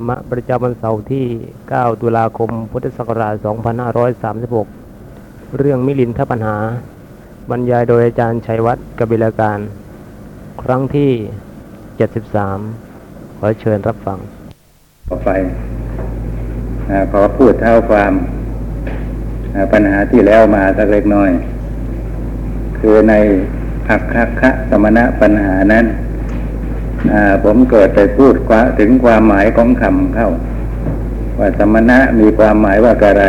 รมะประจำวันเสาร์ที่ 9 ตุลาคม พุทธศักราช 2536 เรื่องมิลินทปัญหา บรรยายโดยอาจารย์ชัยวัฒน์กบิลการ ครั้งที่ 73 ขอเชิญรับฟังต่อไปขอพูดเท่าความปัญหาที่แล้วมาสักเล็กน้อย คือในอักขคะสมณะปัญหานั้น ผมเกิดไปพูดกว่าถึงความหมายของคำเข้า ว่าสมณะมีความหมายว่าอะไร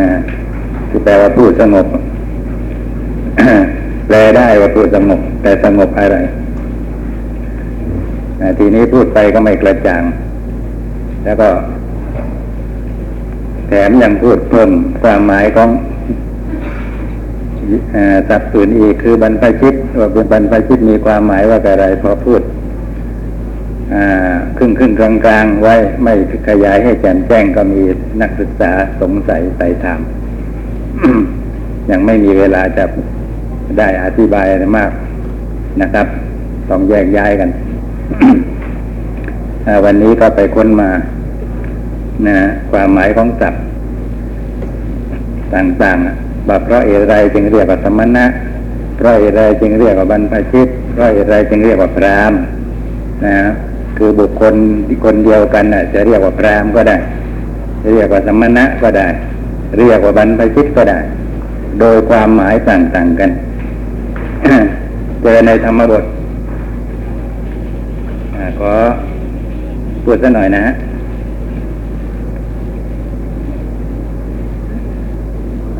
นะคือแปลว่าพูดสงบแปลได้ว่าพูดสงบ แต่สงบอะไรทีนี้พูดไปก็ไม่กระจ่าง แล้วก็ แถมยังพูดเพิ่มความหมายของ สับสนอีกคือบรรพชิตว่าเป็นบรรพชิตมีความหมายว่าอะไรพอพูดครึ่งครึ่งกลางกลางไว้ไม่ขยายให้แจ่มแจ้งก็มีนักศึกษาสงสัยใส่ถามยังไม่มีเวลาจะได้อธิบายอะไรมากนะครับ ต้องแยกย้ายกัน วันนี้ก็ไปค้นมานะความหมายของศัพท์ต่างๆ ว่าเพราะอะไรจึงเรียกว่าสมณะ เพราะอะไรจึงเรียกว่าบรรพชิต เพราะอะไรจึงเรียกว่าพรามนะคือบุคคลที่คนเดียวกันน่ะ จะเรียกว่าพรามก็ได้จะเรียกว่าสมณะก็ได้ เรียกว่าบรรพชิตก็ได้ โดยความหมายต่างๆกันเจอในธรรมบทอ่าขอพูดสักหน่อยนะฮะ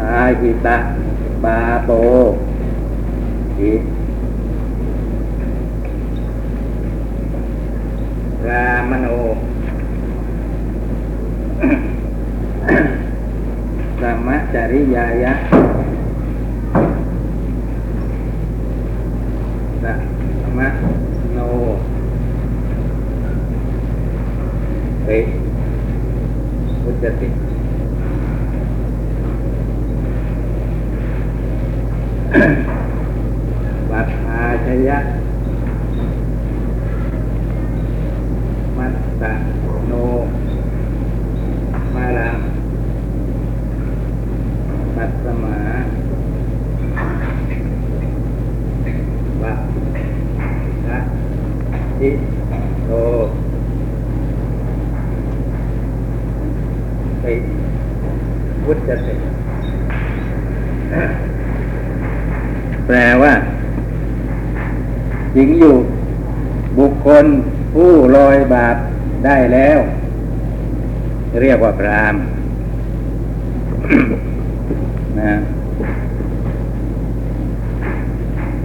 อา หิตะปาโตหิรามโนสัมมจริยายะสัมมโนเฮ้ยพุทธติปัตอาชยะ มัตตะโน มาลังปัตสมาปะทะทิโต ไปวุฒิติ แปลว่าหญิงอยู่ บุคคลผู้ลอยบาปได้แล้ว เรียกว่าพราม นะ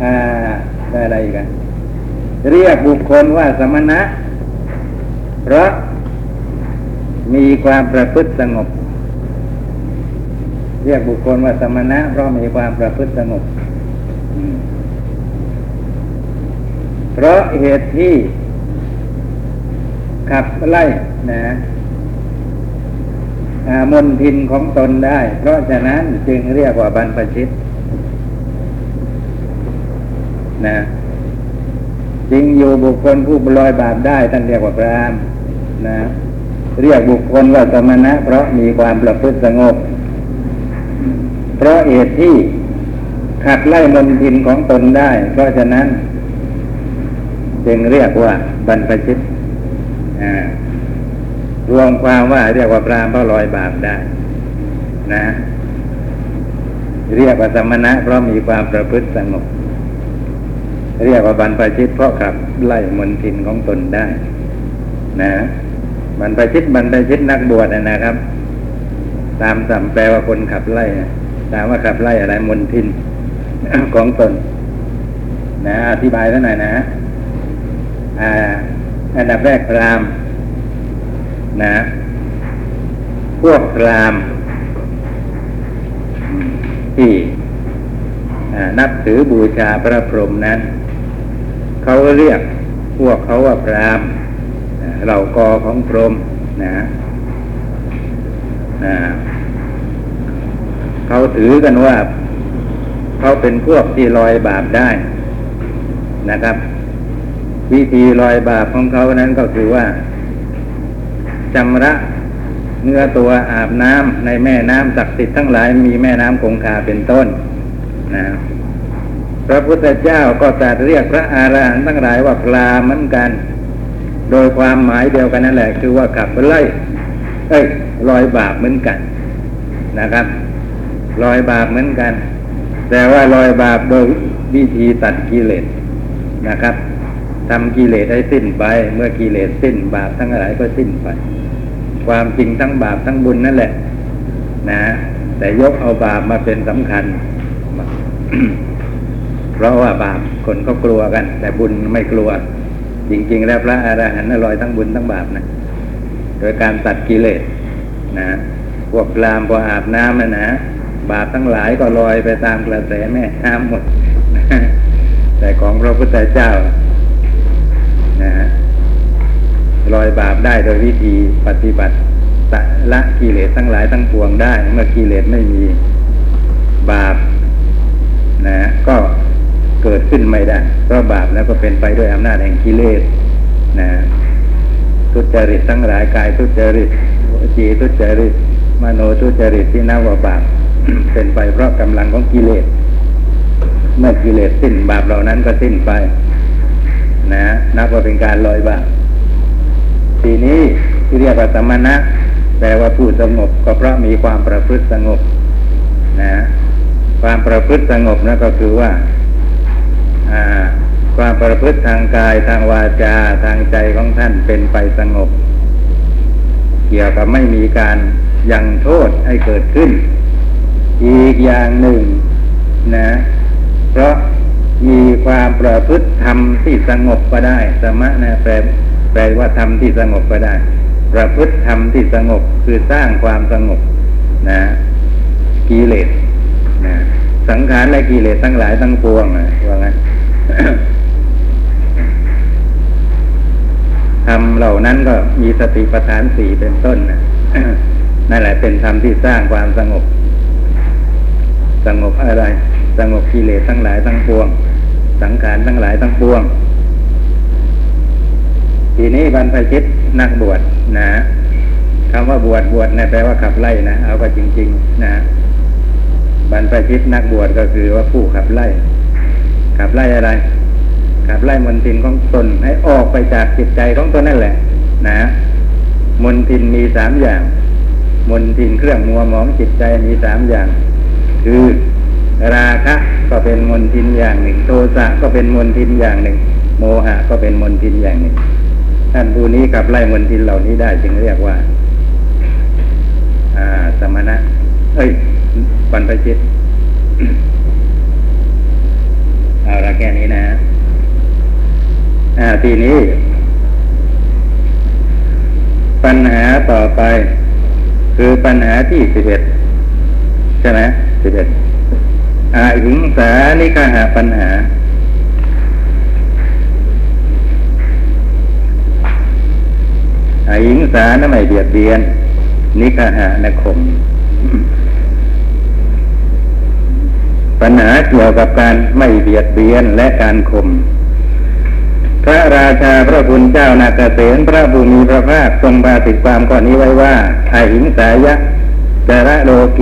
อ่าได้อะไรอีกอะเรียกบุคคลว่าสมณะ เพราะ มี ความประพฤติสงบ เรียกบุคคลว่าสมณะเพราะมีความประพฤติสงบ เพราะเหตุที่ ขับไล่นะมนทินของตนได้ เพราะฉะนั้นจึงเรียกว่าบรรพชิตนะจริงอยู่บุคคลผู้ลอยบาปได้ท่านเรียกว่าพรามนะ เรียกบุคคลว่าสมณะ เพราะมีความประพฤติสงบ เพราะเหตุที่ขัดไล่มนทินของตนได้ เพราะฉะนั้น จึงเรียกว่าบรรพชิตรวมความว่าเรียกว่าพรามเพราะลอยบาปได้ นะ เรียกว่าสมณะ เพราะมีความประพฤติสงบ เรียกว่าบรรพชิตเพราะขับไล่มนทินของตนได้ นะ บรรพชิตบรรพชิตนักบวชนะครับ ตามสัมแปลว่าคนขับไล่ถามว่าขับไล่อะไรมนทินของตนนะอธิบายสักหน่อยนะอ่าอันดับแรกพรามนะ พวกพรามที่นับถือบูชาพระพรหมนั้น เขาเรียกพวกเขาว่าพราม เหล่ากอของพรหมนะนะเขาถือกันว่าเขาเป็นพวกที่ลอยบาปได้นะครับ วิธีลอยบาปของเขานั้นก็คือว่าชำระเนื้อตัวอาบน้ำในแม่น้ำศักดิ์สิทธิ์ทั้งหลายมีแม่น้ำคงคาเป็นต้นนะพระพุทธเจ้าก็ตรัสเรียกพระอารหันต์ทั้งหลายว่าปลาเหมือนกัน โดยความหมายเดียวกันนั่นแหละ คือว่าขับไล่เอ้ยลอยบาปเหมือนกันนะครับลอยบาปเหมือนกัน แต่ว่าลอยบาปโดยวิธีตัดกิเลสนะครับทำกิเลสให้สิ้นไป เมื่อกิเลสสิ้นบาปทั้งหลายก็สิ้นไป ความจริงทั้งบาปทั้งบุญนั่นแหละ นะ แต่ยกเอาบาปมาเป็นสำคัญ เพราะว่าบาปคนก็กลัวกัน แต่บุญไม่กลัว จริงๆแล้วพระอรหันต์น่ะลอยทั้งบุญทั้งบาปนะโดยการตัดกิเลสนะพวกรามพออาบน้ำนะนะบาปทั้งหลายก็ลอยไปตามกระแสแม่น้ำหมดนะแต่ของพระพุทธเจ้านะฮะลอยบาปได้โดยวิธีปฏิบัติตละกิเลสทั้งหลายทั้งปวงได้ เมื่อกิเลสไม่มีบาปนะฮะก็ เกิดขึ้นไม่ได้ เพราะบาปแล้วก็เป็นไปด้วยอำนาจแห่งกิเลสนะทุจริตทั้งหลายกายทุจริตจีทุจริตมโนทุจริตที่นับว่าบาปเป็นไปเพราะกำลังของกิเลสเมื่อกิเลสสิ้นบาปเหล่านั้นก็สิ้นไป นะนับว่าเป็นการลอยบาปทีนี้ที่เรียกว่าสมณะแปลว่าผู้สงบก็เพราะมีความประพฤติสงบ นะ ความประพฤติสงบนั่นก็คือว่า ความประพฤติทางกายทางวาจาทางใจของท่านเป็นไปสงบ เกี่ยวกับไม่มีการยังโทษให้เกิดขึ้น อีกอย่างหนึ่งนะ เพราะมีความประพฤติธรรมที่สงบก็ได้ สมะนะแปลแปลว่าธรรมที่สงบก็ได้ ประพฤติธรรมที่สงบคือสร้างความสงบนะกิเลสนะสังขารและกิเลสทั้งหลายทั้งปวงนะว่างั้น ธรรมเหล่านั้นก็มีสติปัฏฐานสี่เป็นต้นนะนั่นแหละเป็นธรรมที่สร้างความสงบ สงบอะไร สงบกิเลสทั้งหลายทั้งปวง สังขารทั้งหลายทั้งปวง ทีนี้บรรพชิตนักบวชนะคำว่าบวชบวชนะแปลว่าขับไล่นะเอาก็จริง ๆ นะบรรพชิตนักบวชก็คือว่าผู้ขับไล่ ขับไล่อะไรขับไล่มนทินของตนให้ออกไปจากจิตใจของตนนั่นแหละ นะมนทินมีสามอย่าง มนทินเครื่องมัวหมองจิตใจมีสามอย่าง คือราคะก็เป็นมนทินอย่างหนึ่ง โทสะก็เป็นมนทินอย่างหนึ่ง โมหะก็เป็นมนทินอย่างหนึ่งท่านผู้นี้ขับไล่มนทินเหล่านี้ได้จึงเรียกว่า อ่า สมณะ เอ้ยบรรพชิต เอาละแค่นี้นะอ่าทีนี้ ปัญหาต่อไป คือปัญหาที่สิบเอ็ดใช่ไหมสิบเอ็ดอาหิงสานิคหาปัญหา อาหิงสานะไม่เบียดเบียน นิคหานะข่ม ปัญหาเกี่ยวกับการไม่เบียดเบียนและการข่มพระราชาพระคุณเจ้านาเกษตพระบุมีพระภาคทรงบาติความก่อนนี้ไว้ว่าอาหิงสายะจาระโลเก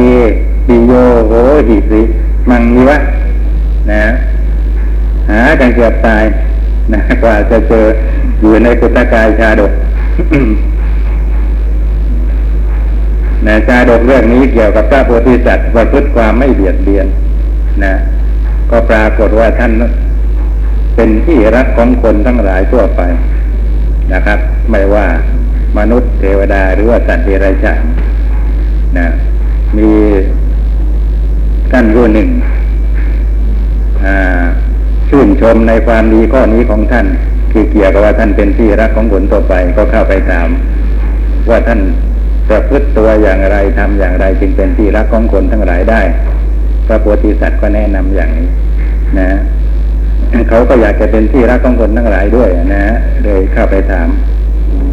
ปิโยโหหิสิ มังนิวะนะหากันเกือบตายนะกว่าจะเจออยู่ในพุทธกายชาดกนะชาดกเรื่องนี้เกี่ยวกับพระโพธิสัตว์ประพฤติความไม่เบียดเบียน นะก็ปรากฏว่าท่านเป็นที่รักของคนทั้งหลายทั่วไปนะครับ ไม่ว่ามนุษย์เทวดาหรือว่าสัตว์เดรัจฉานนะมีท่านผู้หนึ่งชื่นชมในความดีข้อนี้ของท่าน คือเกี่ยวกับว่าท่านเป็นที่รักของคนทั่วไปก็เข้าไปถาม ว่าท่านประพฤติตัวอย่างไรทำอย่างไรจึงเป็นที่รักของคนทั้งหลายได้ พระโพธิสัตว์ก็แนะนำอย่างนี้นะเขาก็อยากจะเป็นที่รักของคนทั้งหลายด้วยนะเลยเข้าไปถาม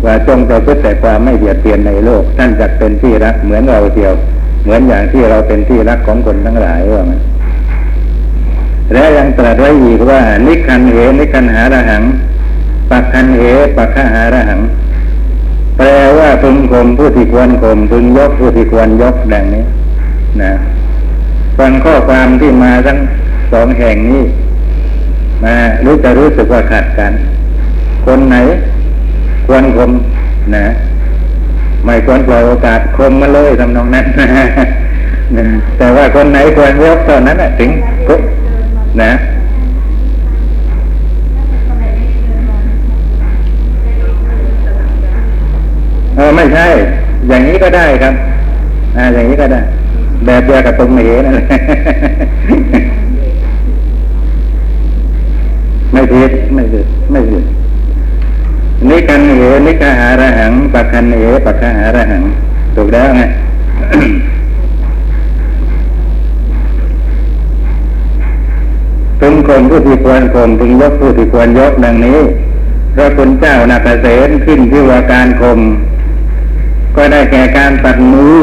ว่าจงประพฤติแต่ความไม่เบียดเบียนในโลกท่านจะเป็นที่รักเหมือนเราเดียว เหมือนอย่างที่เราเป็นที่รักของคนทั้งหลายว่ามันและยังตรัสไว้อีกว่า นิคันเหนิคันหาระหังปักคันเหปักขหาระหัง แปลว่าพึงข่มผู้ที่ควรข่มพึงยกผู้ที่ควรยกดังนี้ นะ ฟังข้อความที่มาทั้งสองแห่งนี้ มารู้จะรู้สึกว่าขัดกัน คนไหน ควรข่มนะไม่ควรปล่อยโอกาสข่มมาเลยทำนองนั้นนะแต่ว่าคนไหนควรยกตอนนั้นน่ะถึงปุ๊บนะเออไม่ใช่ อย่างนี้ก็ได้ครับ อ่า อย่างนี้ก็ได้ แบบเดียวกับตรงเหนนั่นแหละไม่ผิดไม่ผิดไม่ผิดนิกันเหนิกหาระหังปักคันเหปักขหาระหังถูกแล้วไงพึงข่มผู้ที่ควรข่มพึงยกผู้ที่ควรยกดังนี้พระคุณเจ้านาคเสนขึ้นที่ว่าการข่มก็ได้แก่การตัดมือ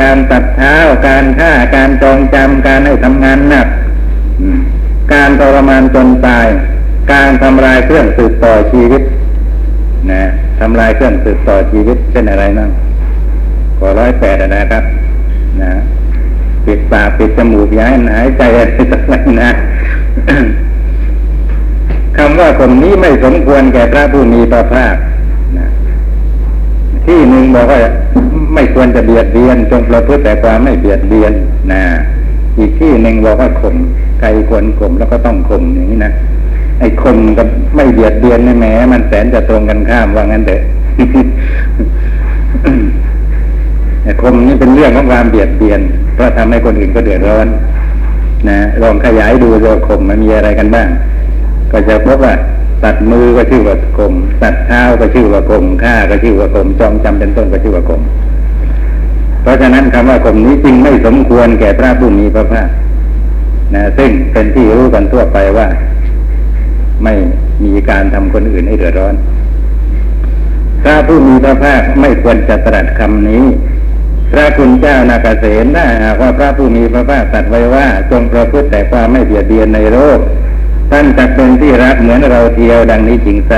การตัดเท้าการฆ่าการจองจำการให้ทำงานหนัก การทรมานจนตาย การทำลายเครื่องสืบต่อชีวิตนะทำลายเครื่องสืบต่อชีวิตเป็นอะไรนั่งขอร้อยแปดนะครับ นะปิดปากปิดจมูกย้ายหายใจอะไรต่างๆนะคำว่าคนนี้ไม่สมควรแก่พระผู้มีพระภาค ที่หนึ่งบอกว่าไม่ควรจะเบียดเบียน จงประพฤติแต่ความไม่เบียดเบียนนะอีกที่หนึ่งบอกว่าข่มใครควรข่มแล้วก็ต้องข่มอย่างนี้นะไอ้ข่มกับไม่เบียดเบียนนี่แหมมันแสนจะตรงกันข้ามว่างั้นเถอะไอ้ข่มนี่เป็นเรื่องของความเบียดเบียนเพราะทำให้คนอื่นก็เดือดร้อนนะลองขยายดูเรื่องข่มมันมีอะไรกันบ้าง ก็จะพบว่า ตัดมือก็ชื่อว่าข่มตัดเท้าก็ชื่อว่าข่มฆ่าก็ชื่อว่าข่มจองจำเป็นต้นก็ชื่อว่าข่มเพราะฉะนั้นคำว่าข่มนี้จึงไม่สมควรแก่พระผู้มีพระภาคนะซึ่งเป็นที่รู้กันทั่วไปว่า ไม่มีการทำคนอื่นให้เดือดร้อนพระผู้มีพระภาคไม่ควรจะตรัสคำนี้ พระคุณเจ้านาเสนถ้าหากว่าพระผู้มีพระภาคตรัสไว้ว่า จงประพฤติแต่ความไม่เบียดเบียนในโลก ท่านจะเป็นที่รักเหมือนเราเทียวดังนี้จริงไซ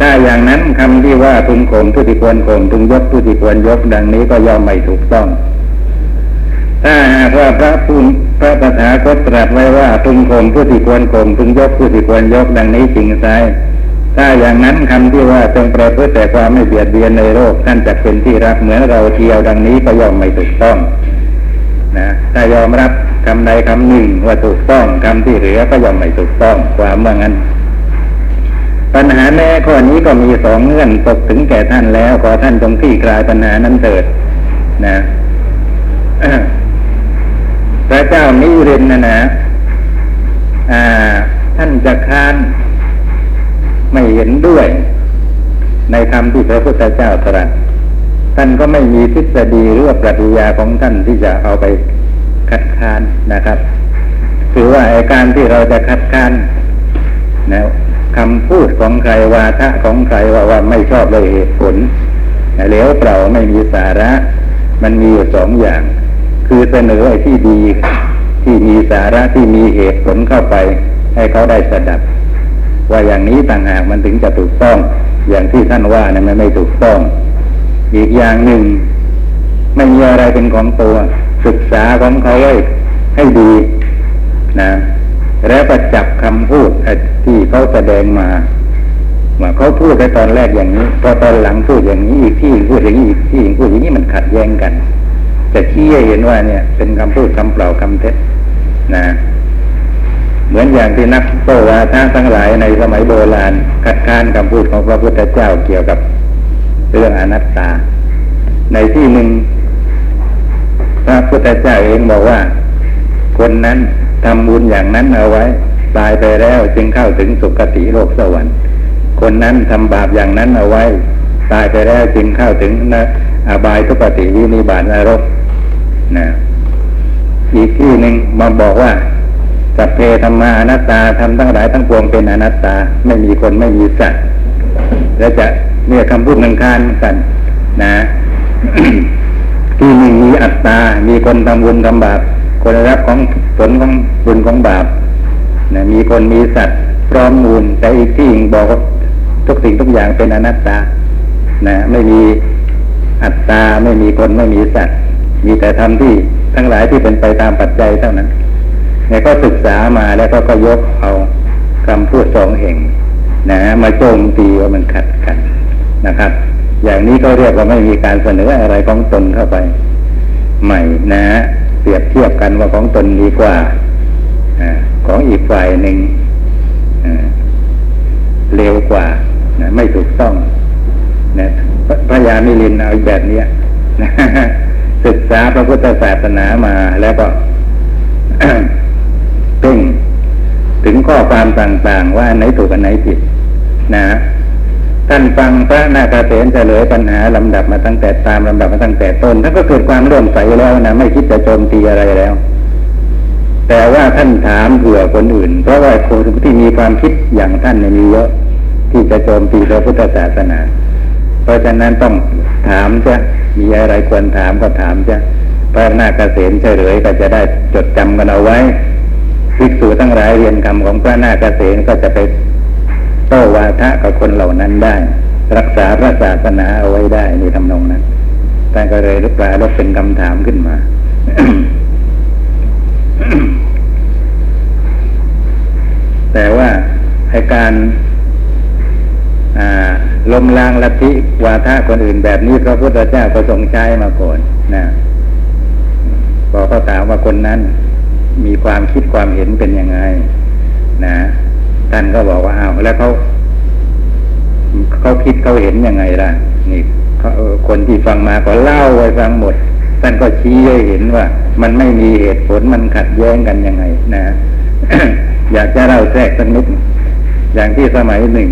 ถ้าอย่างนั้นคำที่ว่าพึงข่มผู้ที่ควรข่มพึงยกผู้ที่ควรยกดังนี้ก็ย่อมไม่ถูกต้อง ถ้าหากว่าพระผู้พระตถาคตตรัสไว้ว่าพึงข่มผู้ที่ควรข่มพึงยกผู้ที่ควรยกดังนี้จริงไซถ้าอย่างนั้นคำที่ว่าจงประพฤติแต่ความไม่เบียดเบียนในโลกท่านจะเป็นที่รักเหมือนเราเทียวดังนี้ก็ย่อมไม่ถูกต้อง นะถ้ายอมรับคำใดคำหนึ่งว่าถูกต้องคำที่เหลือก็ย่อมไม่ถูกต้องความว่างั้น ปัญหาแม่ข้อนี้ก็มีสองเงื่อนตกถึงแก่ท่านแล้วขอท่านจงคลี่คลายปัญหานั้นเถิดนะพระเจ้านิรินนะนะท่านจะค้านไม่เห็นด้วย ในคำที่พระพุทธเจ้าตรัส ท่านก็ไม่มีทฤษฎีหรือว่าปรัชญาของท่านที่จะเอาไปคัดค้านนะครับคือว่าไอการที่เราจะคัดค้านนะคำพูดของใครวาทะของใครว่าว่าไม่ชอบเลยเหตุผลเหลวเปล่าไม่มีสาระ มันมีอยู่สองอย่าง คือเสนอไอ้ที่ดีที่มีสาระที่มีเหตุผลเข้าไป ให้เขาได้สดับ ว่าอย่างนี้ต่างหากมันถึงจะถูกต้อง อย่างที่ท่านว่านะมันไม่ถูกต้อง อีกอย่างหนึ่ง ไม่มีอะไรเป็นของตัว ศึกษาของเขาไว้ให้ดีนะ แล้วประจับคำพูดที่เขาแสดงมาว่าเขาพูดในตอนแรกอย่างนี้ พอตอนหลังพูดอย่างนี้อีกที่พูดอย่างนี้อีกที่พูดอย่างนี้มันขัดแย้งกัน แต่ที่เห็นว่าเนี่ย เป็นคำพูดคำเปล่าคำเท็จนะ เหมือนอย่างที่นักโตวาทะทั้งหลายในสมัยโบราณ คัดค้านคำพูดของพระพุทธเจ้าเกี่ยวกับ เรื่องอนัตตา ในที่หนึ่งพระพุทธเจ้าเองบอกว่า คนนั้นทำบุญอย่างนั้นเอาไว้ ตายไปแล้วจึงเข้าถึงสุคติโลกสวรรค์ คนนั้นทำบาปอย่างนั้นเอาไว้ ตายไปแล้วจึงเข้าถึงนะอบายทุปติวินิบาตนรกนะอีกที่หนึ่งมาบอกว่าสัพเพธรรมาอนัตตาทำทั้งหลายทั้งปวงเป็นอนัตตา ไม่มีคนไม่มีสัตว์แล้วจะ เนี่ยคำพูดหนึ่งคานกันนะที่หนึ่งมีอัตตา มีคนทำบุญทำบาป คนรับของผลของบุญของบาปนะมีคนมีสัตว์พร้อมมูล แต่อีกที่หนึ่งบอกว่าทุกสิ่งทุกอย่างเป็นอนัตตา นะ ไม่มีอัตตา ไม่มีคนไม่มีสัตว์ มีแต่ธรรมที่ทั้งหลายที่เป็นไปตามปัจจัยเท่านั้นเนี่ยก็ศึกษามาแล้วก็ก็ยกเอาคำพูดสองแห่ง นะ มาโจมตีว่ามันขัดกัน นะครับ อย่างนี้ก็เรียกว่าไม่มีการเสนออะไรของตนเข้าไป ใหม่นะเปรียบเทียบกันว่าของตนดีกว่าอของอีกฝ่ายหนึ่งเร็วกว่านะไม่ถูกต้องนะพระยามิลินเอาแบบเนี้ยนะศึกษาพระพุทธศาสนามาแล้วก็เพ่งถึงข้อความต่างๆ ว่าอันไหนถูกอันไหนผิดนะ ท่านฟังพระนาคาเสนเฉลยปัญหาลำดับมาตั้งแต่ตามลำดับมาตั้งแต่ต้นท่านก็เกิดความเลื่อมใสแล้วนะไม่คิดจะโจมตีอะไรแล้ว แต่ว่าท่านถามเผื่อคนอื่น เพราะว่าคนที่มีความคิดอย่างท่านเนี่ยมีเยอะที่จะโจมตีพระพุทธศาสนา เพราะฉะนั้นต้องถามจ้ะมีอะไรควรถามก็ถามจ้ะพระนาคเษนเฉลยก็จะได้จดจำกันเอาไว้ภิกษุทั้งหลายเรียนคำของพระนาคเษนก็จะไป โต้วาทะกับคนเหล่านั้นได้ รักษาพระศาสนาเอาไว้ได้ในทำนองนั้นท่ก็เลยรึกลาแล้วเป็นคำถามขึ้นมาแต่ว่าให้การลมล้างลัทธิวาทะคนอื่นแบบนี้พระพุทธเจ้าก็ทรงใช้มาก่อนนะพอเขาถามว่าคนนั้นมีความคิดความเห็นเป็นยังไง นะ ท่านก็บอกว่าอ้าวแล้วเขาเขาคิดเขาเห็นยังไงล่ะ นี่คนที่ฟังมาก็เล่าไว้ฟังหมดท่านก็ชี้ให้เห็นว่า มันไม่มีเหตุผลมันขัดแย้งกันยังไง นะอยากจะเล่าแทรกสักนิดอย่างที่สมัยหนึ่ง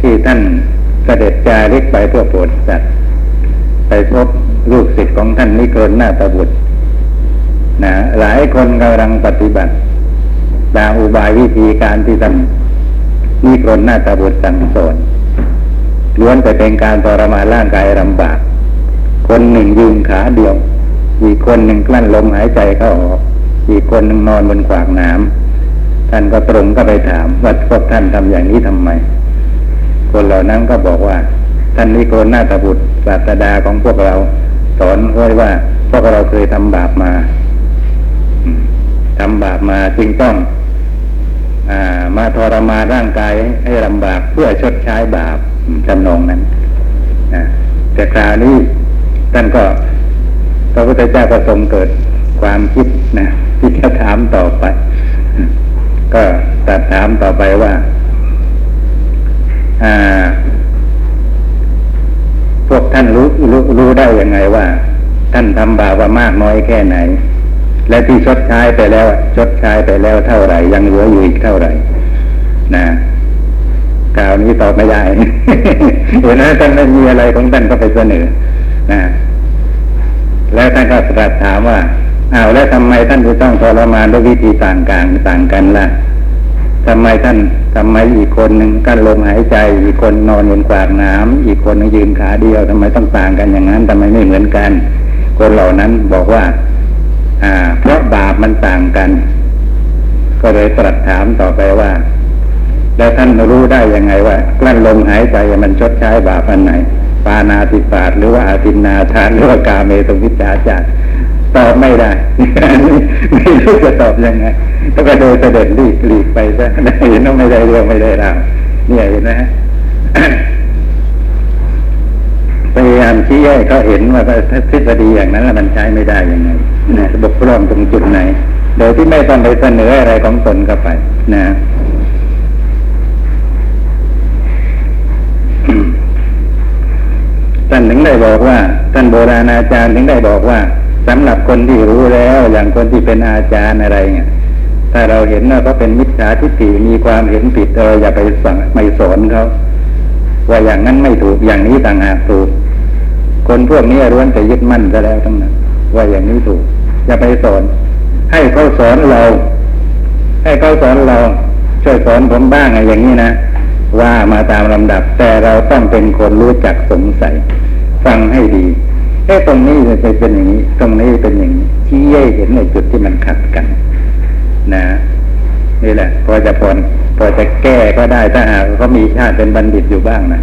ที่ท่านเสด็จจาริกไปเพื่อโปรดสัตว์ไปพบลูกศิษย์ของท่านนิโครนนาตบุตรนะหลายคนกำลังปฏิบัติ ตามอุบายวิธีการที่ท่านนิโครนนาตาบุตรสั่งสอนล้วนแต่เป็นการทรมานร่างกายลำบาก คนหนึ่งยืนขาเดียว อีกคนหนึ่งกลั้นลมหายใจเข้าออก อีกคนหนึ่งนอนบนขวากน้ำท่านก็ตรงก็ไปถามว่าพวกท่านทำอย่างนี้ทำไม คนเหล่านั้นก็บอกว่า ท่านนิโครนาตบุตรศาสดาของพวกเราสอนไว้ว่าพวกเราเคยทำบาปมาทำบาปมาจึงต้อง มาทรมานร่างกายให้ลำบากเพื่อชดใช้บาปจำนองนั้นแต่คราวนี้ท่านก็พระพุทธเจ้าก็ทรงเกิดความคิดนะที่จะถามต่อไป ก็ตัดถามต่อไปว่าอ่าพวกท่านรู้รู้รู้ได้ยังไงว่า ท่านทำบาปว่ามากน้อยแค่ไหน และที่ชดใช้ไปแล้ว ชดใช้ไปแล้วเท่าไหร่ ยังเหลืออยู่อีกเท่าไหร่ นะกล่าวนี้ตอบไม่ได้เห็นไหมท่านไม่มีอะไรของท่านก็ไปเสนอนะแล้วท่านก็ตรัสถามว่าอ้าวแล้วทำไมท่านจะต้องทรมานด้วยวิธีต่างกันต่างกันล่ะทำไมท่านทำไมอีกคนหนึ่งกั้นลมหายใจ อีกคนนอนบนกวากน้ำอีกคนนึงยืนขาเดียวทำไมต้องต่างกันอย่างนั้นทำไมไม่เหมือนกัน คนเหล่านั้นบอกว่า เพราะบาปมันต่างกัน ก็เลยตรัสถามต่อไปว่า แล้วท่านรู้ได้ยังไงว่ากลั้นลมหายใจมันชดใช้บาปอันไหน ปานาติปาตหรือว่าอาตินนาทานหรือว่ากาเมตุวิจาจารตอบไม่ได้ไม่รู้จะตอบยังไงแล้วก็โดยเสด็จหลีกหลีกไปซะเห็นว่าไม่ได้เรื่องไม่ได้ราวเนี่ยเห็นไหมฮะ พยายามชี้ให้เขาเห็นว่าทฤษฎีอย่างนั้นมันใช้ไม่ได้ยังไงนะบกพร่องตรงจุดไหน โดยที่ไม่ต้องไปเสนออะไรของตนเข้าไป นะท่านถึงได้บอกว่าท่านโบราณอาจารย์ถึงได้บอกว่าสำหรับคนที่รู้แล้วอย่างคนที่เป็นอาจารย์อะไรเนี่ยถ้าเราเห็นว่าเขาเป็นมิจฉาทิฏฐิมีความเห็นผิดเราอย่าไปสั่งไม่สอนเขาว่าอย่างนั้นไม่ถูกอย่างนี้ต่างหากถูก คนพวกนี้ล้วนแต่ยึดมั่นซะแล้วทั้งนั้นว่าอย่างนี้ถูกอย่าไปสอน ให้เขาสอนเรา ให้เขาสอนเรา ช่วยสอนผมบ้างอะไรอย่างนี้นะว่ามาตามลำดับ แต่เราต้องเป็นคนรู้จักสงสัย ฟังให้ดีเอ้ตรงนี้จะเป็นอย่างนี้ ตรงนี้เป็นอย่างนี้ชี้ให้เห็นในจุดที่มันขัดกัน นะนี่แหละ พอจะพอพอจะแก้ก็ได้ถ้าหากเขามีชาติเป็นบัณฑิตอยู่บ้างนะ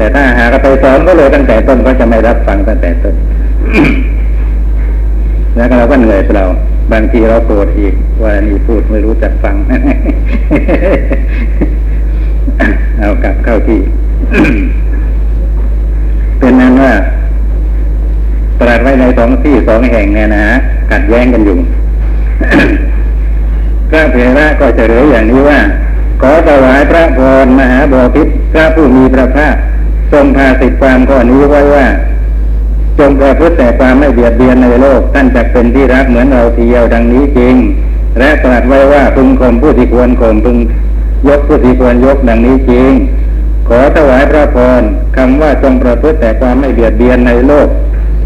แต่ถ้าหากไปสอนก็เลยตั้งแต่ต้นก็จะไม่รับฟังตั้งแต่ต้น แล้วเราก็เหนื่อยเรา บางทีเราโกรธอีกว่านี่พูดไม่รู้จักฟังเอากลับเข้าที่ เป็นนั้นว่าตรัสไว้ในสองที่สองแห่งเนี่ยนะฮะขัดแย้งกันอยู่พระเถระก็เฉลยอย่างนี้ว่า ขอถวายพระพรมหาบพิตรพระผู้มีพระภาค ทรงพาสิความข้อนี้ไว้ว่า จงประพฤติแต่ความไม่เบียดเบียนในโลกท่านจะเป็นที่รักเหมือนเราทีเดียวดังนี้จริง และตรัสไว้ว่าพึงข่มผู้ที่ควรข่มพึงยกผู้ที่ควรยกดังนี้จริง ขอถวายพระพรคำว่าจงประพฤติแต่ความไม่เบียดเบียนในโลก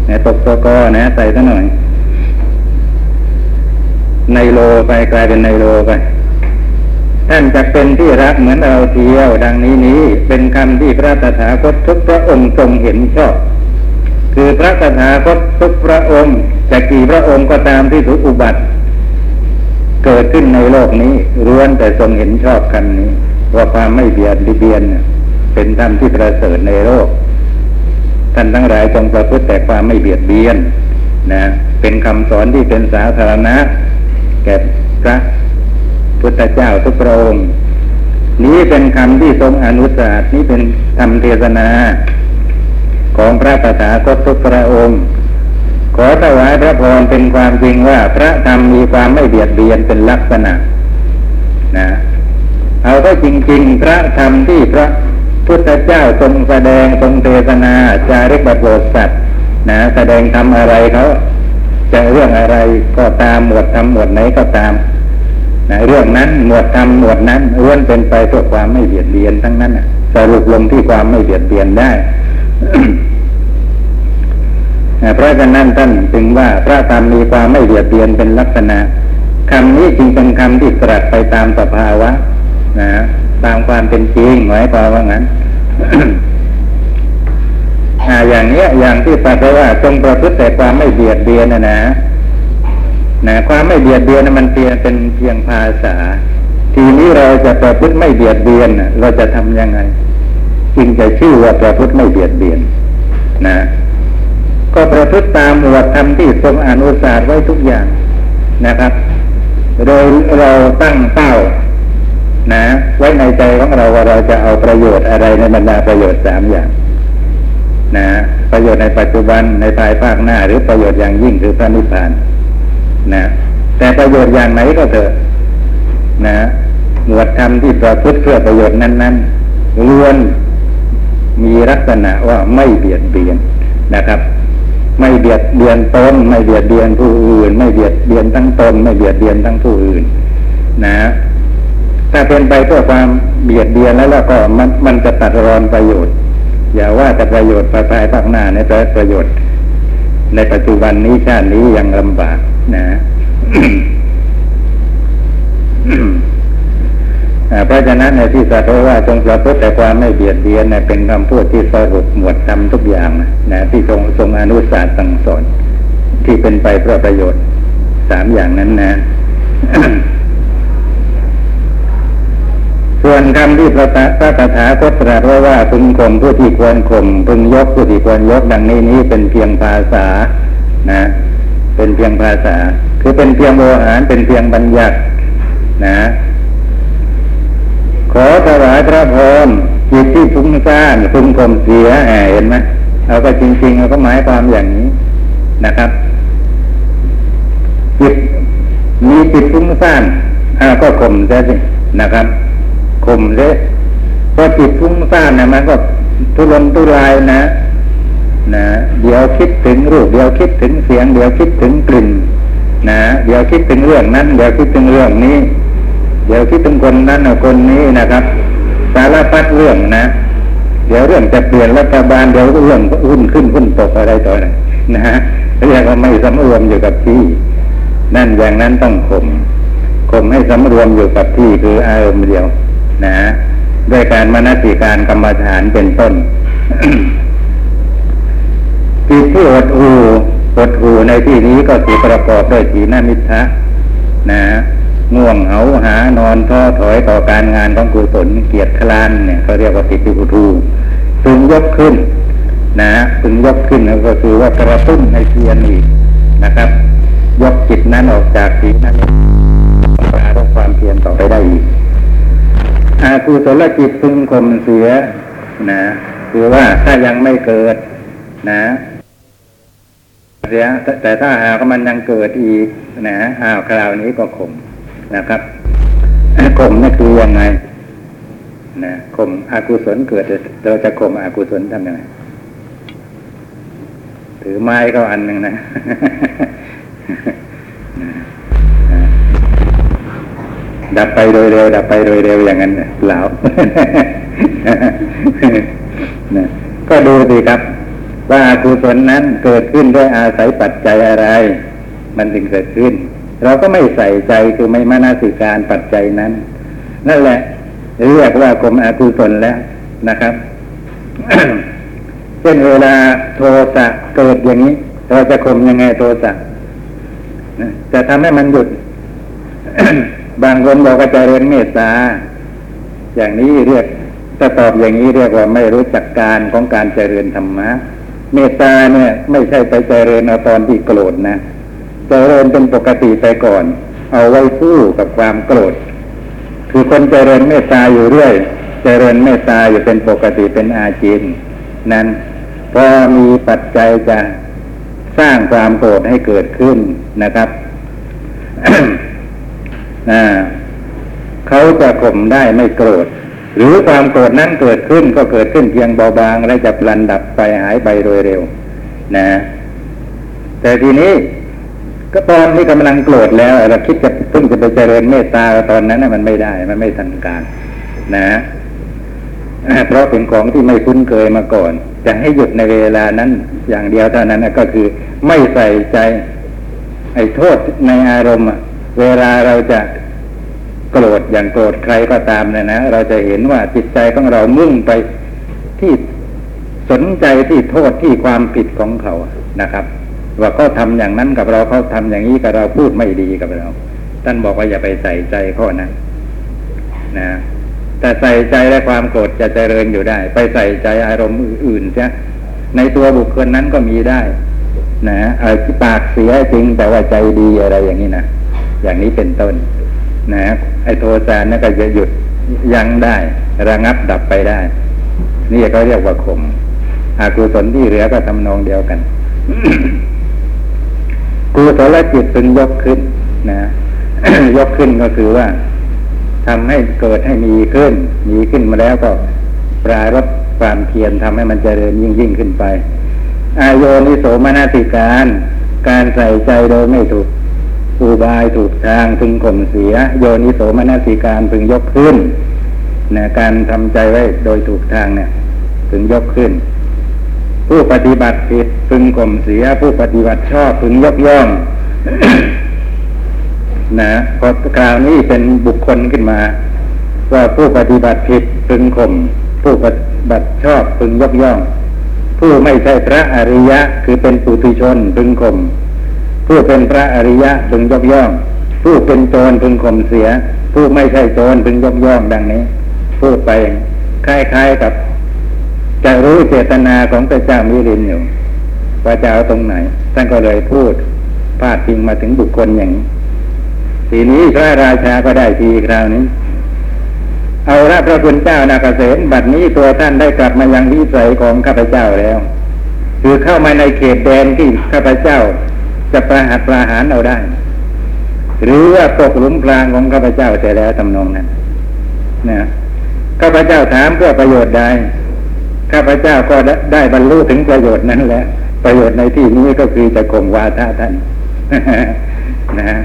นี่ยตกตะกอนะใส่ซะหน่อย ในโลไปกลายเป็นในโลไป ท่านจะเป็นที่รักเหมือนเราเทียว ดังนี้นี้ เป็นคำที่พระตถาคตทุกพระองค์ทรงเห็นชอบ คือพระตถาคตทุกพระองค์จะกี่พระองค์ก็ตามที่ถูกอุบัติ เกิดขึ้นในโลกนี้ล้วนแต่ทรงเห็นชอบคำนี้ ว่าความไม่เบียดเบียนเป็นธรรมที่ประเสริฐในโลกท่านทั้งหลายจงประพฤติแต่ความไม่เบียดเบียนนะเป็นคำสอนที่เป็นสาธารณะแก่พระ พุทธเจ้าทุกพระองค์นี้เป็นคำที่ทรงอนุสาสนี้เป็นธรรมเทศนาของพระตถาคตทุกพระองค์ ขอถวายพระพรเป็นความจริงว่าพระธรรมมีความไม่เบียดเบียนเป็นลักษณะนะเอาก็จริง ๆ พระธรรมที่พระพุทธเจ้าทรงแสดงทรงเทศนาจาริกบัตรโปรสัตว์นะแสดงทำอะไรเขาจะเรื่องอะไรก็ตามหมวดทำหมวดไหนก็ตาม นะเรื่องนั้นหมวดทำหมวดนั้นล้วนเป็นไปเพื่อความไม่เบียดเบียนทั้งนั้นสรุปลงที่ความไม่เบียดเบียนได้เพราะฉะนั้นท่านจึงว่าพระธรรมมีความไม่เบียดเบียนเป็นลักษณะคำนี้จึงเป็นคำที่ตรัสไปตามสภาวะนะตามความเป็นจริงหมายความว่างั้นอย่างเนี้ยอย่างที่ตรัสไว้ว่าจงประพฤติแต่ความไม่เบียดเบียนนะนะ นะความไม่เบียดเบียนมันเพียงเป็นเพียงภาษา ทีนี้เราจะประพฤติไม่เบียดเบียนเราจะทำยังไงจึงจะชื่อว่าประพฤติไม่เบียดเบียน นะ ก็ประพฤติตามหมวดธรรมที่ทรงอนุสาสไว้ทุกอย่างนะครับ โดยเราตั้งเป้านะ ไว้ในใจของเราว่าเราจะเอาประโยชน์อะไรในบรรดาประโยชน์สามอย่างนะประโยชน์ในปัจจุบันในภายภาคหน้า หรือประโยชน์อย่างยิ่งคือพระนิพพาน นะแต่ประโยชน์อย่างไหนก็เถอะนะหมวดธรรมที่ประพฤติเพื่อประโยชน์นั้นๆล้วนมีลักษณะว่าไม่เบียดเบียนนะครับ ไม่เบียดเบียนตนไม่เบียดเบียนผู้อื่น ไม่เบียดเบียนทั้งตนไม่เบียดเบียนทั้งผู้อื่น นะ ถ้าเป็นไปเพื่อความเบียดเบียนแล้วแล้วก็มันมันจะตัดรอนประโยชน์ อย่าว่าแต่ประโยชน์ภายภาคหน้าในแต่ประโยชน์ ในปัจจุบันนี้ชาตินี้ยังลำบาก นะเพราะฉะนั้นในที่สัตว์ว่าจงประพฤติแต่ความไม่เบียดเบียนนะเป็นคำพูดที่สรุปหมวดธรรมทุกอย่างนะที่ทรงทรงอนุสาสสั่งสอนที่เป็นไปเพื่อประโยชน์สามอย่างนั้นนะ ส่วนคำที่พระตพระตถาคตตรัสไว้ว่าพึงข่มผู้ที่ควรข่มพึงยกผู้ที่ควรยกดังนี้นี้เป็นเพียงภาษานะ เป็นเพียงภาษา คือเป็นเพียงโมหารเป็นเพียงบัญญัตินะ ขอถวายพระพรจิตที่ฟุ้งซ่านฟุ้งข่มเสียแเห็นไหมเอาก็จริงๆเราก็หมายความอย่างนี้นะครับจิตมีจิตฟุ้งซ่านอ่าก็ข่มซะสินะครับข่มเลยเพราะจิตฟุ้งซ่านนะมันก็ทุรนทุรายนะ นะเดี๋ยวคิดถึงรูปเดี๋ยวคิดถึงเสียง เดี๋ยวคิดถึงกลิ่นนะเดี๋ยวคิดถึงเรื่องนั้น เดี๋ยวคิดถึงเรื่องนี้ เดี๋ยวคิดถึงคนนั้นคนนี้นะครับ สารพัดเรื่องนะ เดี๋ยวเรื่องจะเปลี่ยนรัฐบาลเดี๋ยวเรื่องหุ้นขึ้นหุ้นตกอะไรต่ออะไรนะฮะเรียกว่าไม่สำรวมอยู่กับที่ นั่นอย่างนั้นต้องข่มข่มให้สำรวมอยู่กับที่คืออารมณ์เดียว นะด้วยการมนสิการกรรมฐานเป็นต้น จิตที่อดหูอดหูในที่นี้ก็คือประกอบด้วยสีนามิทะนะง่วงเหาหานอนท้อถอยต่อการงานของกุศลเกียรติคลานเนี่ยเขาเรียกว่าติดติกุทูพึงยกขึ้น นะพึงยกขึ้นก็คือว่ากระตุ้นให้เพียรอีกนะครับ ยกจิตนั้นออกจากสีนั้นปราด้วยความเพียรต่อไปได้อีกอากุศลจิตพึงข่มเสีย นะ คือว่าถ้ายังไม่เกิด นะ แต่แต่ถ้าหากว่ามันยังเกิดอีกนะอ้าวคราวนี้ก็ข่มนะครับข่มนั่นคือยังไงนะข่มอกุศลเกิดเราจะข่มอกุศลทำยังไงถือไม้ก็อันหนึ่งนะดับไปโดยเร็วดับไปโดยเร็วอย่างนั้นเปล่านะก็ดูสิครับ ว่าอากุศลนั้นเกิดขึ้นด้วยอาศัยปัจจัยอะไร มันถึงเกิดขึ้น เราก็ไม่ใส่ใจคือไม่มานาสิการปัจจัยนั้น นั่นแหละ เรียกว่ากรมอกุศลแล้วนะครับเช่นเวลาโทสะเกิดอย่างนี้ เราจะข่มยังไงโทสะจะทำให้มันหยุด บางคนบอกว่าเจริญเมตตาอย่างนี้เรียกถ้าตอบอย่างนี้เรียกว่าไม่รู้จักการของการเจริญธรรมะ เมตตาเนี่ย ไม่ใช่ไปเจริญเอาตอนที่โกรธนะเจริญเป็นปกติไปก่อน เอาไว้สู้กับความโกรธ คือคนเจริญเมตตาอยู่เรื่อย เจริญเมตตาอยู่เป็นปกติเป็นอาจินนั้นพอมีปัจจัยจะสร้างความโกรธให้เกิดขึ้นนะครับเขาจะข่มได้ไม่โกรธ หรือความโกรธนั้นเกิดขึ้นก็เกิดขึ้นเพียงเบาบางและจะลันดับไปหายไปโดยเร็ว นะ แต่ทีนี้ ก็ตอนที่กำลังโกรธแล้วเราคิดจะเพิ่งจะไปเจริญเมตตาตอนนั้นน่ะมันไม่ได้ มันไม่ทันการ นะเพราะเป็นของที่ไม่คุ้นเคยมาก่อน จะให้หยุดในเวลานั้น อย่างเดียวเท่านั้นก็คือ ไม่ใส่ใจ ไอ้โทษในอารมณ์เวลาเราจะ โกรธอย่างโกรธใครก็ตามเนี่ยนะเราจะเห็นว่าจิตใจของเรามุ่งไปที่สนใจที่โทษที่ความผิดของเขานะครับ ว่าเขาทำอย่างนั้นกับเราเขาทำอย่างนี้กับเราพูดไม่ดีกับเรา ท่านบอกว่าอย่าไปใส่ใจข้อนั้นนะแต่ใส่ใจและความโกรธจะเจริญอยู่ได้ ไปใส่ใจอารมณ์อื่นๆเสียในตัวบุคคลนั้นก็มีได้นะอปากเสียจริงแต่ว่าใจดีอะไรอย่างนี้นะอย่างนี้เป็นต้น นะไอ้โทสะนั่นก็จะหยุดยั้งได้ ระงับดับไปได้ นี่เขาเรียกว่าข่มอากุศลที่เหลือก็ทำนองเดียวกันกุศลจิตเป็นยกขึ้น นะยกขึ้นก็คือว่าทำให้เกิดให้มีขึ้น มีขึ้นมาแล้วก็ปรารบความเพียรทำให้มันเจริญยิ่งยิ่งขึ้นไป อายโยนิโสมนสิการ การใส่ใจโดยไม่ถูก อุบายถูกทางพึงข่มเสีย โยนิโสมนสิการพึงยกขึ้นนะการทำใจไว้โดยถูกทางเนี่ยพึงยกขึ้น ผู้ปฏิบัติผิดพึงข่มเสีย ผู้ปฏิบัติชอบพึงยกย่องนะพอคราวนี้เป็นบุคคลขึ้นมา ว่าผู้ปฏิบัติผิดพึงข่มผู้ปฏิบัติชอบพึงยกย่อง ผู้ไม่ใช่พระอริยะ คือเป็นปุถุชนพึงข่ม ผู้เป็นพระอริยะพึงยกย่อง ผู้เป็นโจรพึงข่มเสีย ผู้ไม่ใช่โจรพึงยกย่องดังนี้ พูดไปคล้ายๆกับ จะรู้เจตนาของพระเจ้ามิรินอยู่ว่าจะเอาตรงไหนท่านก็เลยพูดพาดพิงมาถึงบุคคลอย่างนี้ทีนี้พระราชาก็ได้ทีคราวนี้ เอาละพระคุณเจ้านาเกษตรบัดนี้ตัวท่านได้กลับมายังวิสัยของข้าพเจ้าแล้ว คือเข้ามาในเขตแดนที่ข้าพเจ้า จะประหัตประหารเอาได้ หรือว่าตกหลุมพรางของข้าพเจ้าเสียแล้วทำนองนั้นนะข้าพเจ้าถามเพื่อประโยชน์ใดข้าพเจ้าก็ได้บรรลุถึงประโยชน์นั้นแล้วประโยชน์ในที่นี้ก็คือจะข่มวาทะท่านนะ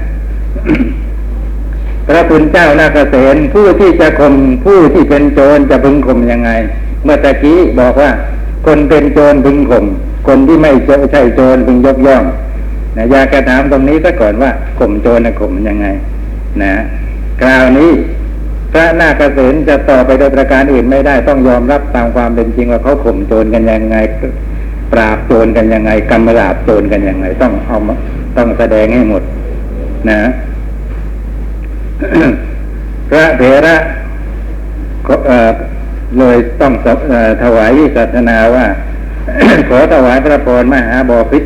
พระคุณเจ้านาเกษตผู้ที่จะข่มผู้ที่เป็นโจรจะพึงข่มยังไง เมื่อตะกี้บอกว่า คนเป็นโจรพึงข่มคนที่ไม่ใช่โจรพึงยกย่อง นะอยากจะถามตรงนี้ซะก่อนว่าข่มโจรนะข่มยังไง นะคราวนี้พระนาคเษนจะต่อไปโดยประการอื่นไม่ได้ต้องยอมรับตามความเป็นจริงว่าเขาข่มโจรกันยังไง ปราบโจรกันยังไงกำราบโจรกันยังไง ต้องเอามาต้องแสดงให้หมด นะพระเถระเลยต้องอถวายวิสัชนาว่า ขอถวายพระพรมหาบอพิษ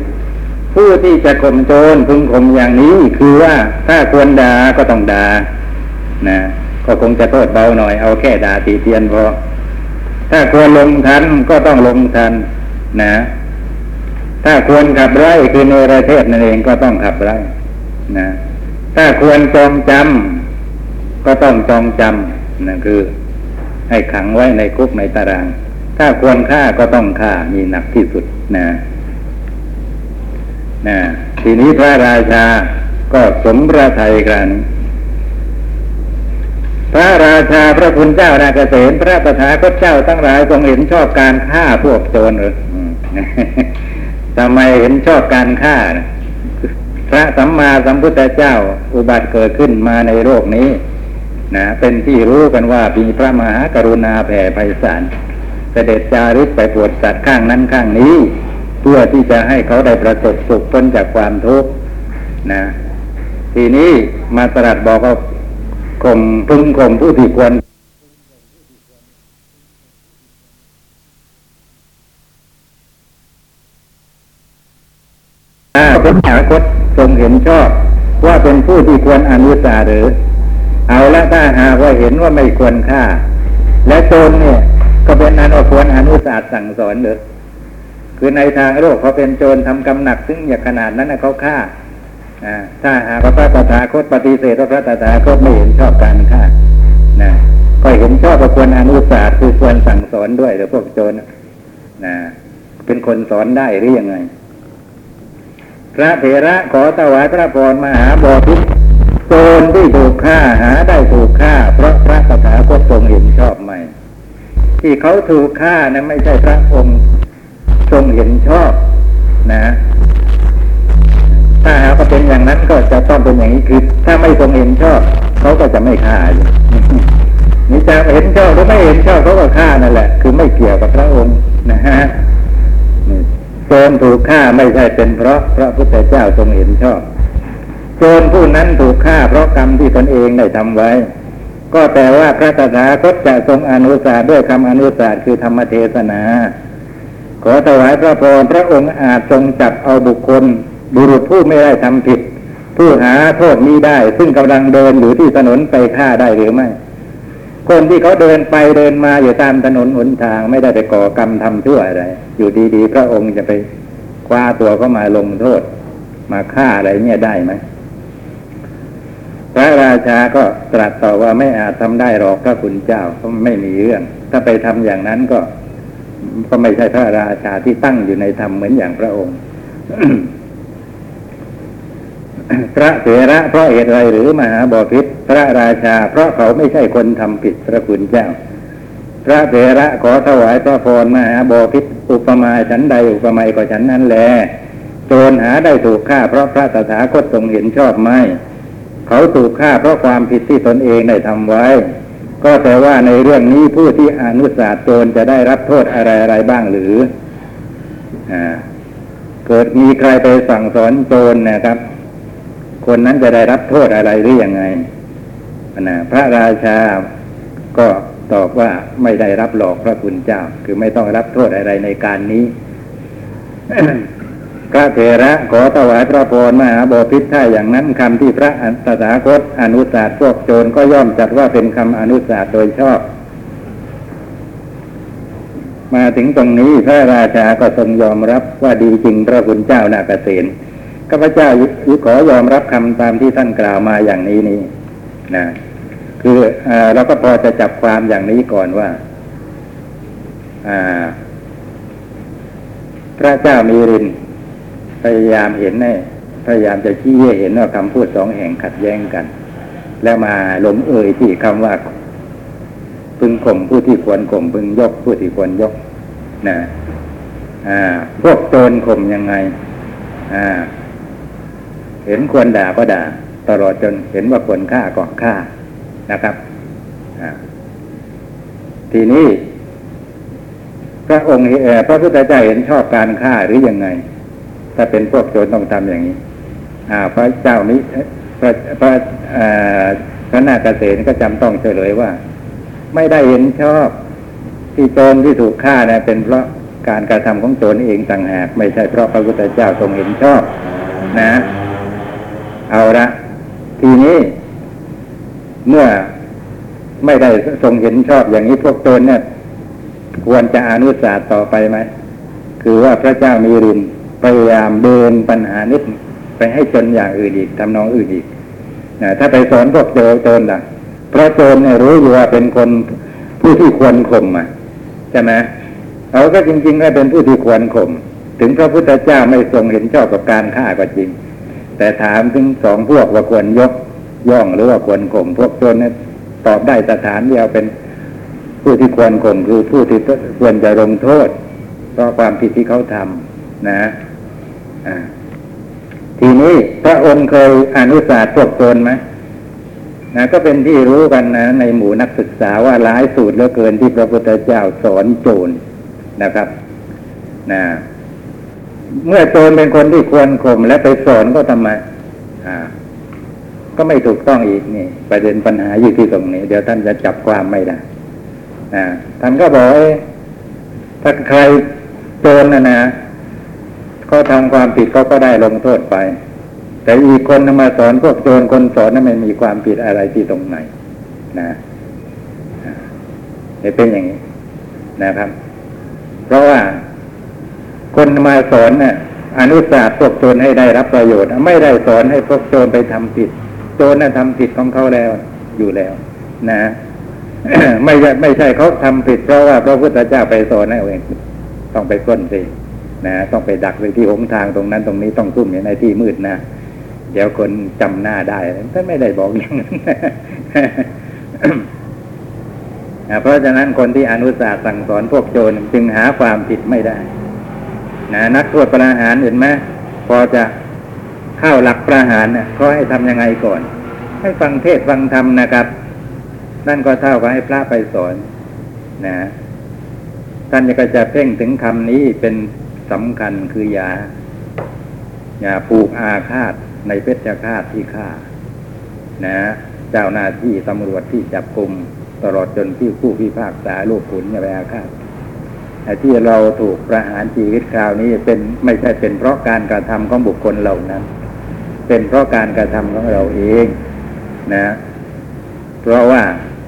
ผู้ที่จะข่มโจรพึงข่มอย่างนี้คือว่าถ้าควรด่าก็ต้องด่านะก็คงจะโทษเบาหน่อยเอาแค่ด่าตีเตียนพอถ้าควรลงทันก็ต้องลงทันนะ ถ้าควรขับไล่คือในประเทศนั่นเองก็ต้องขับไล่นะถ้าควรจองจำก็ต้องจองจำนั่นคือ ให้ขังไว้ในคุกในตาราง ถ้าควรฆ่าก็ต้องฆ่ามีหนักที่สุดนะ นะทีนี้พระราชาก็สมพระทัยกัน พระราชาพระคุณเจ้านาเกษมพระประธาคตเจ้าทั้งหลายทรงเห็นชอบการฆ่าพวกโจรหรืออทำไมเห็นชอบการฆ่า พระสัมมาสัมพุทธเจ้าอุบัติเกิดขึ้นมาในโลกนี้นะเป็นที่รู้กันว่ามีพระมหากรุณาแผ่ไพศาลเสด็จจาริกไปปวดสัตว์ข้างนั้นข้างนี้ พื่อที่จะให้เขาได้ประสบสุขพ้นจากความทุกข์นะทีนี้มาตรัสบอกว่าข่มพึงข่มผู้ที่ควรพระมหากษัตทรงเห็นชอบ ว่าเป็นผู้ที่ควรอนุสาหรือ เอาละถ้าหากว่าเห็นว่าไม่ควรฆ่า และโจรเนี่ย ก็เป็นอันว่าควรอนุสาสั่งสอนหรือ คือในทางโลกเขาเป็นโจรทำกรรมหนัก ซึ่งอย่างขนาดนั้นเขาฆ่าถ้าหากพระตถาคตปฏิเสธพระตถาคตไม่เห็นชอบการฆ่านะก็เห็นชอบว่าควรอนุสาสคือควรสั่งสอนด้วยหรือพวกโจรนะเป็นคนสอนได้หรือยังไง พระเถระขอถวายพระพรมหาบอพิษโจรที่ถูกฆ่าหาได้ถูกฆ่า เพราะพระตถาคตทรงเห็นชอบไหมที่เขาถูกฆ่านะไม่ใช่พระองค์ ทรงเห็นชอบ นะ ถ้าหากว่าเป็นอย่างนั้นก็จะต้องเป็นอย่างนี้คือ ถ้าไม่ทรงเห็นชอบเขาก็จะไม่ฆ่าอยู่นี่จะเห็นชอบหรือไม่เห็นชอบเขาก็ฆ่านั่นแหละ คือไม่เกี่ยวกับพระองค์นะฮะโจรถูกฆ่าไม่ใช่เป็นเพราะพระพุทธเจ้าทรงเห็นชอบโจรผู้นั้นถูกฆ่าเพราะกรรมที่ตนเองได้ทำไว้ ก็แต่ว่าพระตถาคตจะทรงอนุสาด้วยคำอนุสาคือธรรมเทศนา ขอถวายพระพรพระองค์อาจทรงจับเอาบุคคล บุรุษผู้ไม่ได้ทำผิด ผู้หาโทษนี้ได้ ซึ่งกำลังเดินอยู่ที่ถนนไปฆ่าได้หรือไม่ คนที่เขาเดินไปเดินมาอยู่ตามถนนหนทางไม่ได้ไปก่อกรรมทำชั่วอะไร อยู่ดีๆ พระองค์จะไปคว้าตัวเขามาลงโทษ มาฆ่าอะไรเนี่ยได้ไหมพระราชาก็ตรัสต่อว่าไม่อาจทำได้หรอกพระคุณเจ้าเพราะไม่มีเรื่อง ถ้าไปทำอย่างนั้นก็ ก็ไม่ใช่พระราชาที่ตั้งอยู่ในธรรมเหมือนอย่างพระองค์พระเถระเพราะเหตุอะไรหรือมหาบอพิษพระราชา เพราะเขาไม่ใช่คนทำผิดพระคุณเจ้า พระเถระขอถวายพระพรมหาบอพิษอุปมาฉันใดอุปไมยก็ฉันนั้นแลโจรหาได้ถูกฆ่าเพราะพระตถาคตทรงเห็นชอบไหมเขาถูกฆ่าเพราะความผิดที่ตนเองได้ทำไว้ ก็แต่ว่าในเรื่องนี้ผู้ที่อนุสาสโจรจะได้รับโทษอะไรอะไรบ้างหรืออเกิดมีใครไปสั่งสอนโจรนะครับ คนนั้นจะได้รับโทษอะไรหรือยังไงนะพระราชาก็ตอบว่าไม่ได้รับหลอกพระคุณเจ้า คือไม่ต้องรับโทษอะไรในการนี้ พระเถระขอถวายพระพรมหาบพิษถ้าอย่างนั้นคำที่พระตถาคตอนุสาสพวกโจรก็ย่อมจัดว่าเป็นคำอนุสาสโดยชอบ มาถึงตรงนี้พระราชาก็ทรงยอมรับว่าดีจริงพระคุณเจ้านาเกษตรข้าพเจ้าขอยอมรับคำตามที่ท่านกล่าวมาอย่างนี้นี้นะคือเอเราก็พอจะจับความอย่างนี้ก่อนว่าอ่าพระเจ้ามีริน พยายามเห็นแน่พยายามจะชี้ให้เห็นว่าคำพูดสองแห่งขัดแย้งกัน แล้วมาหลงเอ่ยที่คำว่า พึงข่มผู้ที่ควรข่มพึงยกผู้ที่ควรยกนะอ่า พวกโจรข่มยังไง อ่า เห็นควรด่าก็ด่า ตลอดจนเห็นว่าควรฆ่าก็ฆ่านะครับทีนี้พระองค์พระพุทธเจ้าเห็นชอบการฆ่าหรือยังไง ถ้าเป็นพวกโจรต้องทำอย่างนี้อ่าพระเจ้านี้พระพระอ่อพระนาคเษนก็จำต้องเฉลยว่า ไม่ได้เห็นชอบที่โจรที่ถูกฆ่าเนี่ยเป็นเพราะการกระทำของโจรเองต่างหากไม่ใช่เพราะพระพุทธเจ้าทรงเห็นชอบ นะ เอาละทีนี้เมื่อไม่ได้ทรงเห็นชอบอย่างนี้พวกโจรเนี่ย ควรจะอนุสาสต่อไปไหมคือว่าพระเจ้ามีริน พยายามเดินปัญหานิดไปให้จนอย่างอื่นอีกทำนองอื่นอีกนะถ้าไปสอนพวกโจรโจรล่ะเพราะโจรเนี่ยรู้อยู่ว่าเป็นคนผู้ที่ควรข่มอะใช่ไหมเขาก็จริงๆก็เป็นผู้ที่ควรข่มถึงพระพุทธเจ้าไม่ทรงเห็นชอบกับการฆ่าก็จริง แต่ถามถึงสองพวกว่าควรยกย่องหรือว่าควรข่มพวกโจรเนี่ยตอบได้สถานเดียวเป็นผู้ที่ควรข่มคือผู้ที่ควรจะลงโทษเพราะความผิดที่เขาทำนะ ทีนี้พระองค์เคยอนุสาสพวกโจรไหมนะก็เป็นที่รู้กันนะ ในหมู่นักศึกษาว่าหลายสูตรเหลือเกินที่พระพุทธเจ้าสอนโจรนะครับนะเมื่อโจรเป็นคนที่ควรข่มและไปสอนก็ทำไมอ่า ก็ไม่ถูกต้องอีกนี่ ประเด็นปัญหาอยู่ที่ตรงนี้ เดี๋ยวท่านจะจับความไม่ได้อ่าท่านก็บอกถ้าใครโจรนะนะ เขาทำความผิดเขาก็ได้ลงโทษไป แต่อีกคนนมาสอนพวกโจรคนสอนนั้นไม่มีความผิดอะไรที่ตรงไหนนะเป็นอย่างนี้นะครับ เพราะว่าคนมาสอนเนี่ยอนุสาสพวกโจรให้ได้รับประโยชน์ ไม่ได้สอนให้พวกโจรไปทำผิด โจรน่ะทำผิดของเขาแล้วอยู่แล้ว นะไม่ใช่ไม่ใช่เขาทำผิดเพราะว่าพระพุทธเจ้าไปสอนให้เอาเองต้องไปก้นสิ นะต้องไปดักไว้ที่หงทางตรงนั้นตรงนี้ต้องซุ่มอยู่ในที่มืดนะเดี๋ยวคนจำหน้าได้ท่านไม่ได้บอกอย่างนั้นนะเพราะฉะนั้นคนที่อนุสาสสั่งสอนพวกโจรจึงหาความผิดไม่ได้นะนักโทษประหารเห็นไหมพอจะเข้าหลักประหารเนี่ยเขาให้ทำยังไงก่อน ให้ฟังเทศฟังธรรมนะครับ นั่นก็เท่ากับให้พระไปสอน นะท่านก็จะเพ่งถึงคำนี้เป็น สำคัญคืออย่าอย่าผูกอาฆาตในเพชฌฆาตที่ฆ่า นะ เจ้าหน้าที่ตำรวจที่จับกลุ่มตลอดจนที่ผู้พิพากษาลูกขุนอย่าไปอาฆาตไอ้ที่เราถูกประหารชีวิตคราวนี้เป็นไม่ใช่เป็นเพราะการกระทำของบุคคลเหล่านั้น เป็นเพราะการกระทำของเราเองนะ เพราะว่า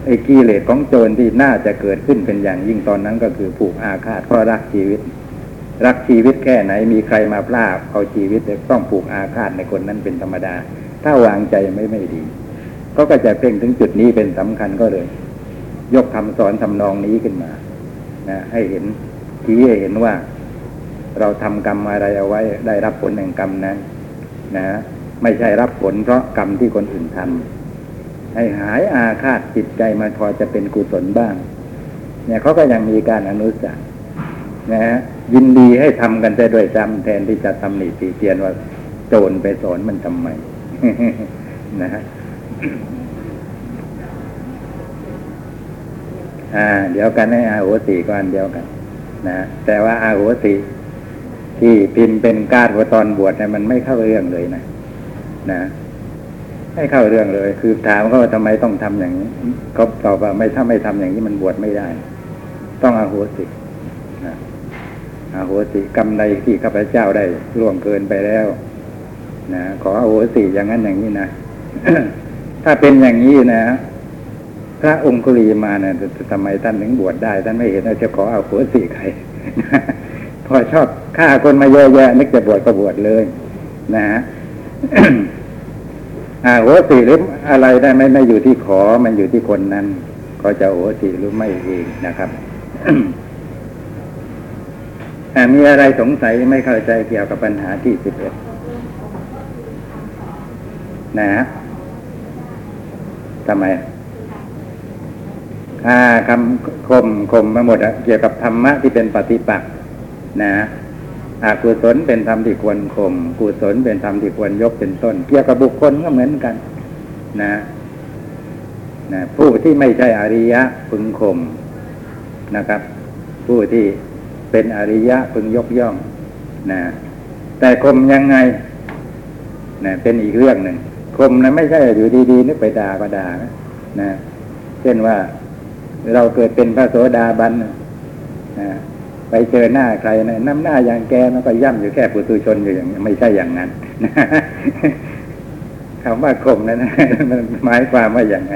ไอ้กิเลสของโจรที่น่าจะเกิดขึ้นเป็นอย่างยิ่งตอนนั้นก็คือผูกอาฆาตเพราะรักชีวิต รักชีวิตแค่ไหนมีใครมาพลาดเอาชีวิตต้องผูกอาฆาตในคนนั้นเป็นธรรมดา ถ้าวางใจไม่ไม่ดีก็ก็จะเพ่งถึงจุดนี้เป็นสำคัญก็เลย ยกคำสอนทำนองนี้ขึ้นมานะให้เห็นชี้ให้เห็นว่า เราทำกรรมอะไรเอาไว้ได้รับผลแห่งกรรมนั้น นะ ไม่ใช่รับผลเพราะกรรมที่คนอื่นทำให้หายอาฆาตจิตใจมันพอจะเป็นกุศลบ้าง เนี่ยเขาก็ยังมีการอนุสาสนะฮะ ยินดีให้ทำกันได้ด้วยซ้ำแทนที่จะตำหนิตีเตียนว่าโจรไปสอนมันทำไมนะฮะอ่า เดี๋ยวกันให้อาโหสีก็อันเดียวกัน นะแต่ว่าอาโหสีที่พิมพ์เป็นการว่าตอนบวชเนี่ยมันไม่เข้าเรื่องเลยนะนะไม่เข้าเรื่องเลย คือถามเขาว่าทำไมต้องทำอย่างนี้เขาตอบว่าไม่ถ้าไม่ทำอย่างนี้มันบวชไม่ได้ ต้องอาโหสิ อาโหสิกรรมใดที่ข้าพเจ้าได้ล่วงเกินไปแล้วนะขออาโหสิอย่างนั้นอย่างนี้นะถ้าเป็นอย่างนี้นะ พระองคุลีมาเนี่ยทำไมท่านถึงบวชได้ท่านไม่เห็นว่าจะขอเอาหัวสีใครพอชอบฆ่าคนมาเยอะแยะนึกจะบวชก็บวชเลย นะฮะอาโหสิหรืออะไรได้ไม่ไม่อยู่ที่ขอมันอยู่ที่คนนั้นเขาจะโหสิหรือไม่เองนะครับ มีอะไรสงสัยไม่เข้าใจเกี่ยวกับปัญหาที่สิบเอ็ดนะฮะทำไมอ่าคำคมคมมาหมดอะเกี่ยวกับธรรมะที่เป็นปฏิปักษ์นะอากุศลเป็นธรรมที่ควรคมกุศลเป็นธรรมที่ควรยกเป็นต้น เกี่ยวกับบุคคลก็เหมือนกัน นะนะผู้ที่ไม่ใช่อริยะพึงคมนะครับ ผู้ที่ เป็นอริยะพึงยกย่องนะแต่คมยังไงนะเป็นอีกเรื่องหนึ่งคมนะไม่ใช่อยู่ดีๆนึกไปด่าก็ด่านะนะเช่นว่าเราเกิดเป็นพระโสดาบันนะไปเจอหน้าใครนะน้ำหน้าอย่างแกมันก็ย่ำอยู่แค่ปุตุชนอยู่อย่างไม่ใช่อย่างนั้นคำว่าข่มนั้นนะมันหมายความว่าอย่างไง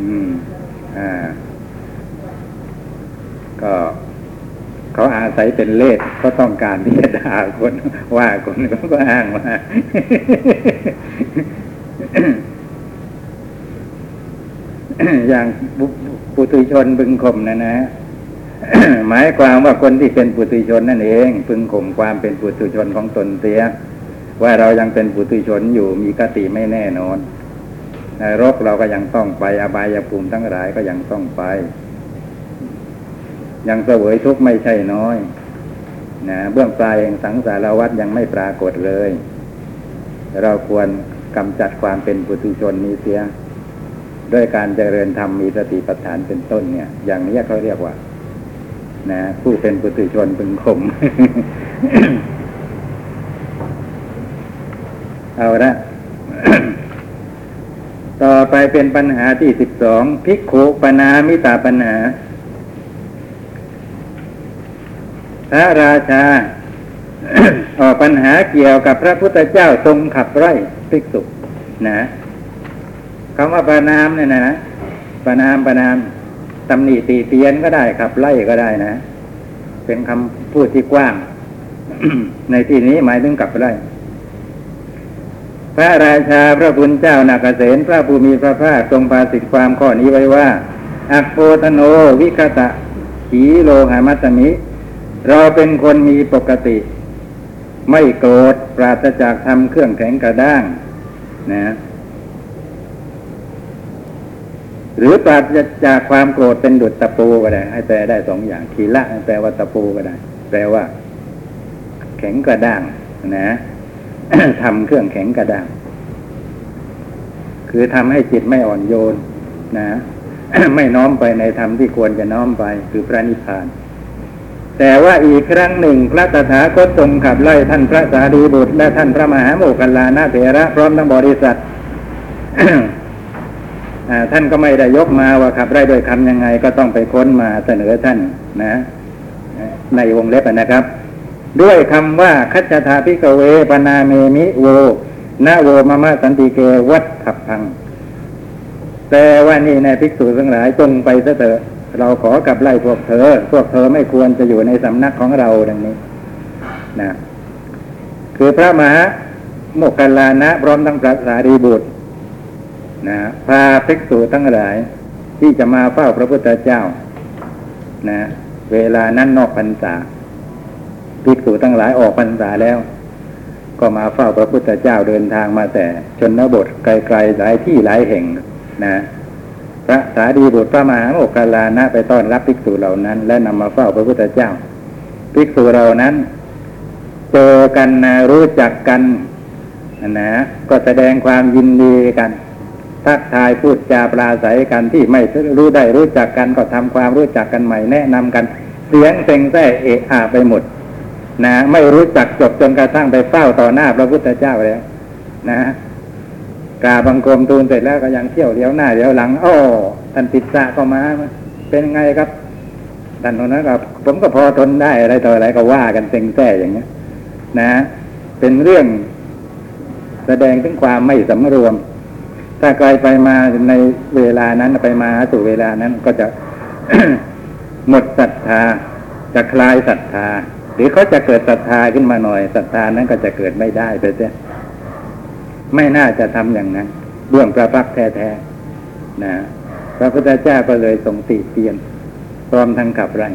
อืม ก็เขาอาศัยเป็นเลสก็ต้องการที่จะด่าคนว่าคนเขาก็อ้างว่าอย่างปุปุตุชนบึงข่มนะนะหมายความว่าคนที่เป็นปุตุชนนั่นเองพึงข่มความเป็นปุตุชนของตนเสียว่าเรายังเป็นปุตุชนอยู่มีกติไม่แน่นอน นรกเราก็ยังต้องไป อบายภูมิทั้งหลายก็ยังต้องไป ยังเสวยทุกข์ไม่ใช่น้อยนะเบื้องปลายแห่งสังสารวัฏยังไม่ปรากฏเลย เราควรกำจัดความเป็นปุถุชนนี้เสียด้วยการเจริญธรรมมีสติปัฏฐานเป็นต้นเนี่ย อย่างนี้เขาเรียกว่า นะ ผู้เป็นปุถุชนพึงข่มเอาละ ไปเป็นปัญหาที่สิบสองภิกขุปนามิตาปัญหา พระราชาออกปัญหาเกี่ยวกับพระพุทธเจ้าทรงขับไล่ภิกษุนะคำว่าปนามเนี่ยนะปนามปนามตำหนิตีเตียนก็ได้ขับไล่ก็ได้นะ เป็นคำพูดที่กว้าง ในที่นี้หมายถึงขับไล่ พระราชาพระบุญเจ้านาคเสนพระภูมิพระภาคทรงปาสิทธิความข้อนี้ไว้ว่า อักโปธโนวิคตะขีโลหามัตตมิ เราเป็นคนมีปกติ ไม่โกรธปราศจากทำเครื่องแข็งกระด้างนะหรือปราศจากความโกรธเป็นดุจตะปูก็ได้ ให้แปลได้สองอย่างขีละแปลว่าตะปูก็ได้ แปลว่า แข็งกระด้างนะ ทำเครื่องแข็งกระด้างคือทำให้จิตไม่อ่อนโยน นะ ไม่น้อมไปในธรรมที่ควรจะน้อมไปคือพระนิพพาน แต่ว่าอีกครั้งหนึ่งพระตถาคตทรงขับไล่ท่านพระสารีบุตร และท่านพระมหาโมคคัลลานาเถระพร้อมทั้งบริษัทท่านก็ไม่ได้ยกมาว่าขับไล่โดยคำยังไงก็ต้องไปค้นมาเสนอท่านนะ ในวงเล็บนะครับ ด้วยคำว่าคัจฉะถะ ภิกขะเวปะณาเมมิโวนะ โวมะมะสันติเกวัตถัพพัง แต่ว่านี่ในภิกษุทั้งหลายจงไปซะเถอะเราขอกับไล่พวกเธอ พวกเธอไม่ควรจะอยู่ในสำนักของเราดังนี้นะคือพระมหาโมคคัลลานะพร้อมทั้งพระสารีบุตรนะพาภิกษุทั้งหลาย ที่จะมาเฝ้าพระพุทธเจ้านะเวลานั้นนอกพรรษา ภิกษุทั้งหลายออกพรรษาแล้ว ก็มาเฝ้าพระพุทธเจ้าเดินทางมาแต่ชนบทไกลๆหลายที่หลายแห่งนะพระสารีบุตรพระมหาโมคคัลลานะไปต้อนรับภิกษุเหล่านั้น และนำมาเฝ้าพระพุทธเจ้า ภิกษุเหล่านั้นเจอกันนะรู้จักกันนะก็แสดงความยินดีกัน ทักทายพูดจาปราศัยกันที่ไม่รู้ได้รู้จักกันก็ทำความรู้จักกันใหม่แนะนำกัน เสียงเซ็งแซ่เอะอาไปหมด นะไม่รู้จักจบจนกระทั่งไปเฝ้าต่อหน้าพระพุทธเจ้าแล้วนะกราบบังคมทูลเสร็จแล้วก็ยังเที่ยวเลี้ยวหน้าเลี้ยวหลังอ้อท่านติดสะก็มา เป็นไงครับท่านคนนั้นก็ผมก็พอทนได้อะไรต่ออะไรก็ว่ากันเซ็งแซ่อย่างเงี้ย นะ เป็นเรื่องแสดงถึงความไม่สำรวม ถ้าใครไปมาในเวลานั้นไปมาสู่เวลานั้นก็จะหมดศรัทธาจะคลายศรัทธา หรือเขาจะเกิดศรัทธาขึ้นมาหน่อยศรัทธานั้นก็จะเกิดไม่ได้ไปเสียไม่น่าจะทำอย่างนั้นเรื่องประพักแท้ๆนะพระพุทธเจ้าก็เลยทรงติเตียนพร้อมทั้งขับไล่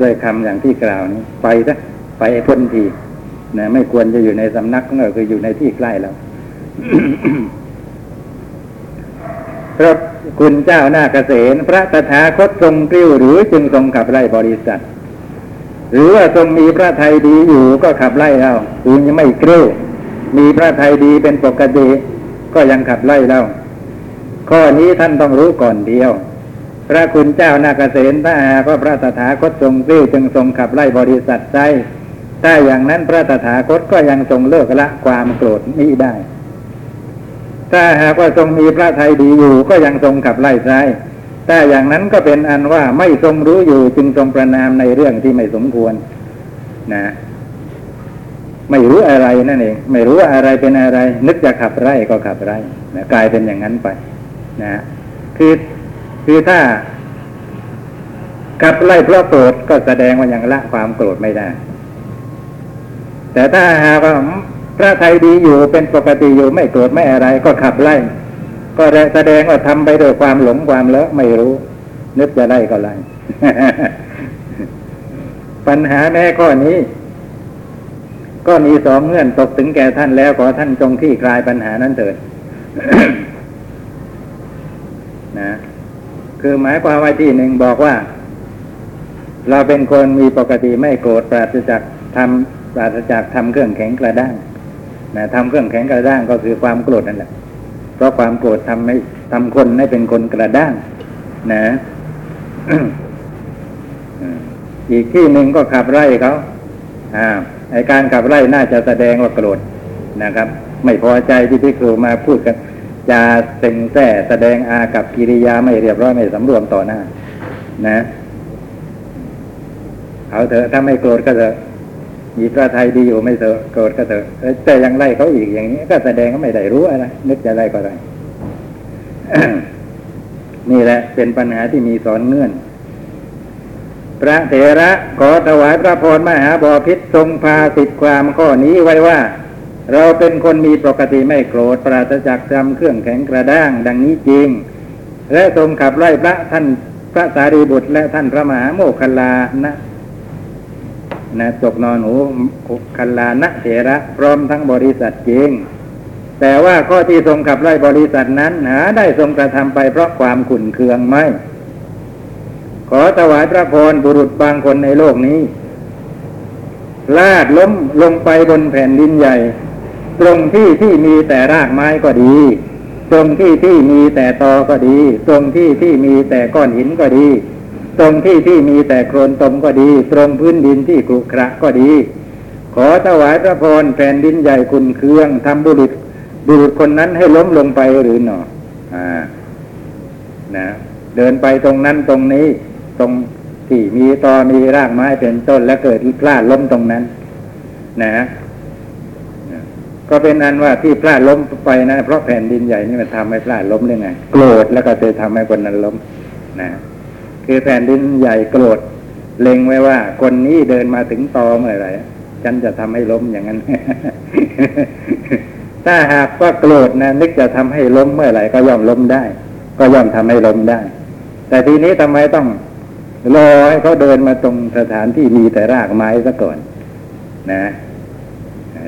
ด้วยคำอย่างที่กล่าวนี้ ไปซะไปพ้นทีนะไม่ควรจะอยู่ในสำนักของเราคืออยู่ในที่ใกล้เราพระคุณเจ้าหน้าเกษณพระตถาคตทรงกลิ้วหรือจึงทรงขับไล่บริษัท หรือว่าทรงมีพระไทยดีอยู่ก็ขับไล่เราคือยังไม่เกลิ้วมีพระไทยดีเป็นปกติก็ยังขับไล่เราข้อนี้ท่านต้องรู้ก่อนเดียว พระคุณเจ้านาเกษณถ้าหากว่าพระตถาคตทรงกลิ้จึงทรงขับไล่บริษัทใจถ้าอย่างนั้นพระตถาคตก็ยังทรงเลิกละความโกรธนี้ได้ ถ้าหากว่าทรงมีพระทัยดีอยู่ก็ยังทรงขับไล่ไส้ ถ้าอย่างนั้นก็เป็นอันว่าไม่ทรงรู้อยู่จึงทรงประนามในเรื่องที่ไม่สมควร นะ ไม่รู้อะไรนั่นเองไม่รู้ว่าอะไรเป็นอะไร นึกจะขับไล่ก็ขับไล่นะกลายเป็นอย่างนั้นไป นะคือคือถ้าขับไล่เพราะโกรธก็แสดงว่ายังละความโกรธไม่ได้ แต่ถ้าหากว่าพระไทยดีอยู่เป็นปกติอยู่ไม่โกรธไม่อะไร ก็ขับไล่ ก็แสดงว่าทำไปด้วยความหลงความเลอะไม่รู้ นึกจะไล่ก็ไล่ปัญหาแม่ข้อนี้ ก็มีสองเงื่อนตกถึงแก่ท่านแล้วขอท่านจงที่คลายปัญหานั้นเถิดนะคือหมายความว่าที่หนึ่งบอกว่า เราเป็นคนมีปกติไม่โกรธปราศจากทำปราศจากทำเครื่องแข็งกระด้างนะทำเครื่องแข็งกระด้างก็คือความโกรธนั่นแหละ เพราะความโกรธทำให้ทำคนให้เป็นคนกระด้างนะอีกที่หนึ่งก็ขับไล่เขาอ่าไอการขับไล่น่าจะแสดงว่าโกรธนะครับ ไม่พอใจที่พิครูมาพูดกันจะเซ็งแส่แสดงอากับกิริยาไม่เรียบร้อยไม่สำรวมต่อหน้า นะ เอาเถอะถ้าไม่โกรธก็เถอะ มีพระไทยดีอยู่ไม่เถอะโกรธก็เถอะแต่ยังไล่เขาอีกอย่างนี้ ก็แสดงก็ไม่ได้รู้อะไรนึกจะไล่ก็ได้นี่แหละเป็นปัญหาที่มีสอนเงื่อน พระเถระขอถวายพระพรมหาบอพิษทรงพาสิทธิความข้อนี้ไว้ว่า เราเป็นคนมีปกติไม่โกรธปราศจากทำเครื่องแข็งกระด้าง ดังนี้จริง และทรงขับไล่พระท่านพระสารีบุตรและท่านพระมหาโมคคลานะ นะตกนอนหูคัลลานะเถระพร้อมทั้งบริษัทจริง แต่ว่าข้อที่ทรงขับไล่บริษัทนั้นหาได้ทรงกระทำไปเพราะความขุ่นเคืองไหมขอถวายพระพรบุรุษบางคนในโลกนี้ ลาดล้มลงไปบนแผ่นดินใหญ่ ตรงที่ที่มีแต่รากไม้ก็ดี ตรงที่ที่มีแต่ตอก็ดี ตรงที่ที่มีแต่ก้อนหินก็ดี ตรงที่ที่มีแต่โคลนตมก็ดี ตรงพื้นดินที่กรุขระก็ดี ขอถวายพระพรแผ่นดินใหญ่คุณเครื่องทำบุรุษบุรุษคนนั้นให้ล้มลงไปหรือหนออ่านะเดินไปตรงนั้นตรงนี้ตรงที่มีตอมีรากไม้เป็นต้นแล้วเกิดที่พลาดล้มตรงนั้น นะก็เป็นอันว่าที่พลาดล้มไปนะเพราะแผ่นดินใหญ่นี่มันทำให้พลาดล้มได้ไงโกรธแล้วก็จะทำให้คนนั้นล้มนะ คือแผ่นดินใหญ่โกรธ เล็งไว้ว่า คนนี้เดินมาถึงตอเมื่อไหร่ฉันจะทำให้ล้มอย่างนั้น ถ้าหากว่าโกรธนะนึกจะทำให้ล้มเมื่อไหร่ก็ย่อมล้มได้ ก็ย่อมทำให้ล้มได้ แต่ทีนี้ทำไมต้องรอให้เขาเดินมาตรงสถานที่มีแต่รากไม้ซะก่อน นะ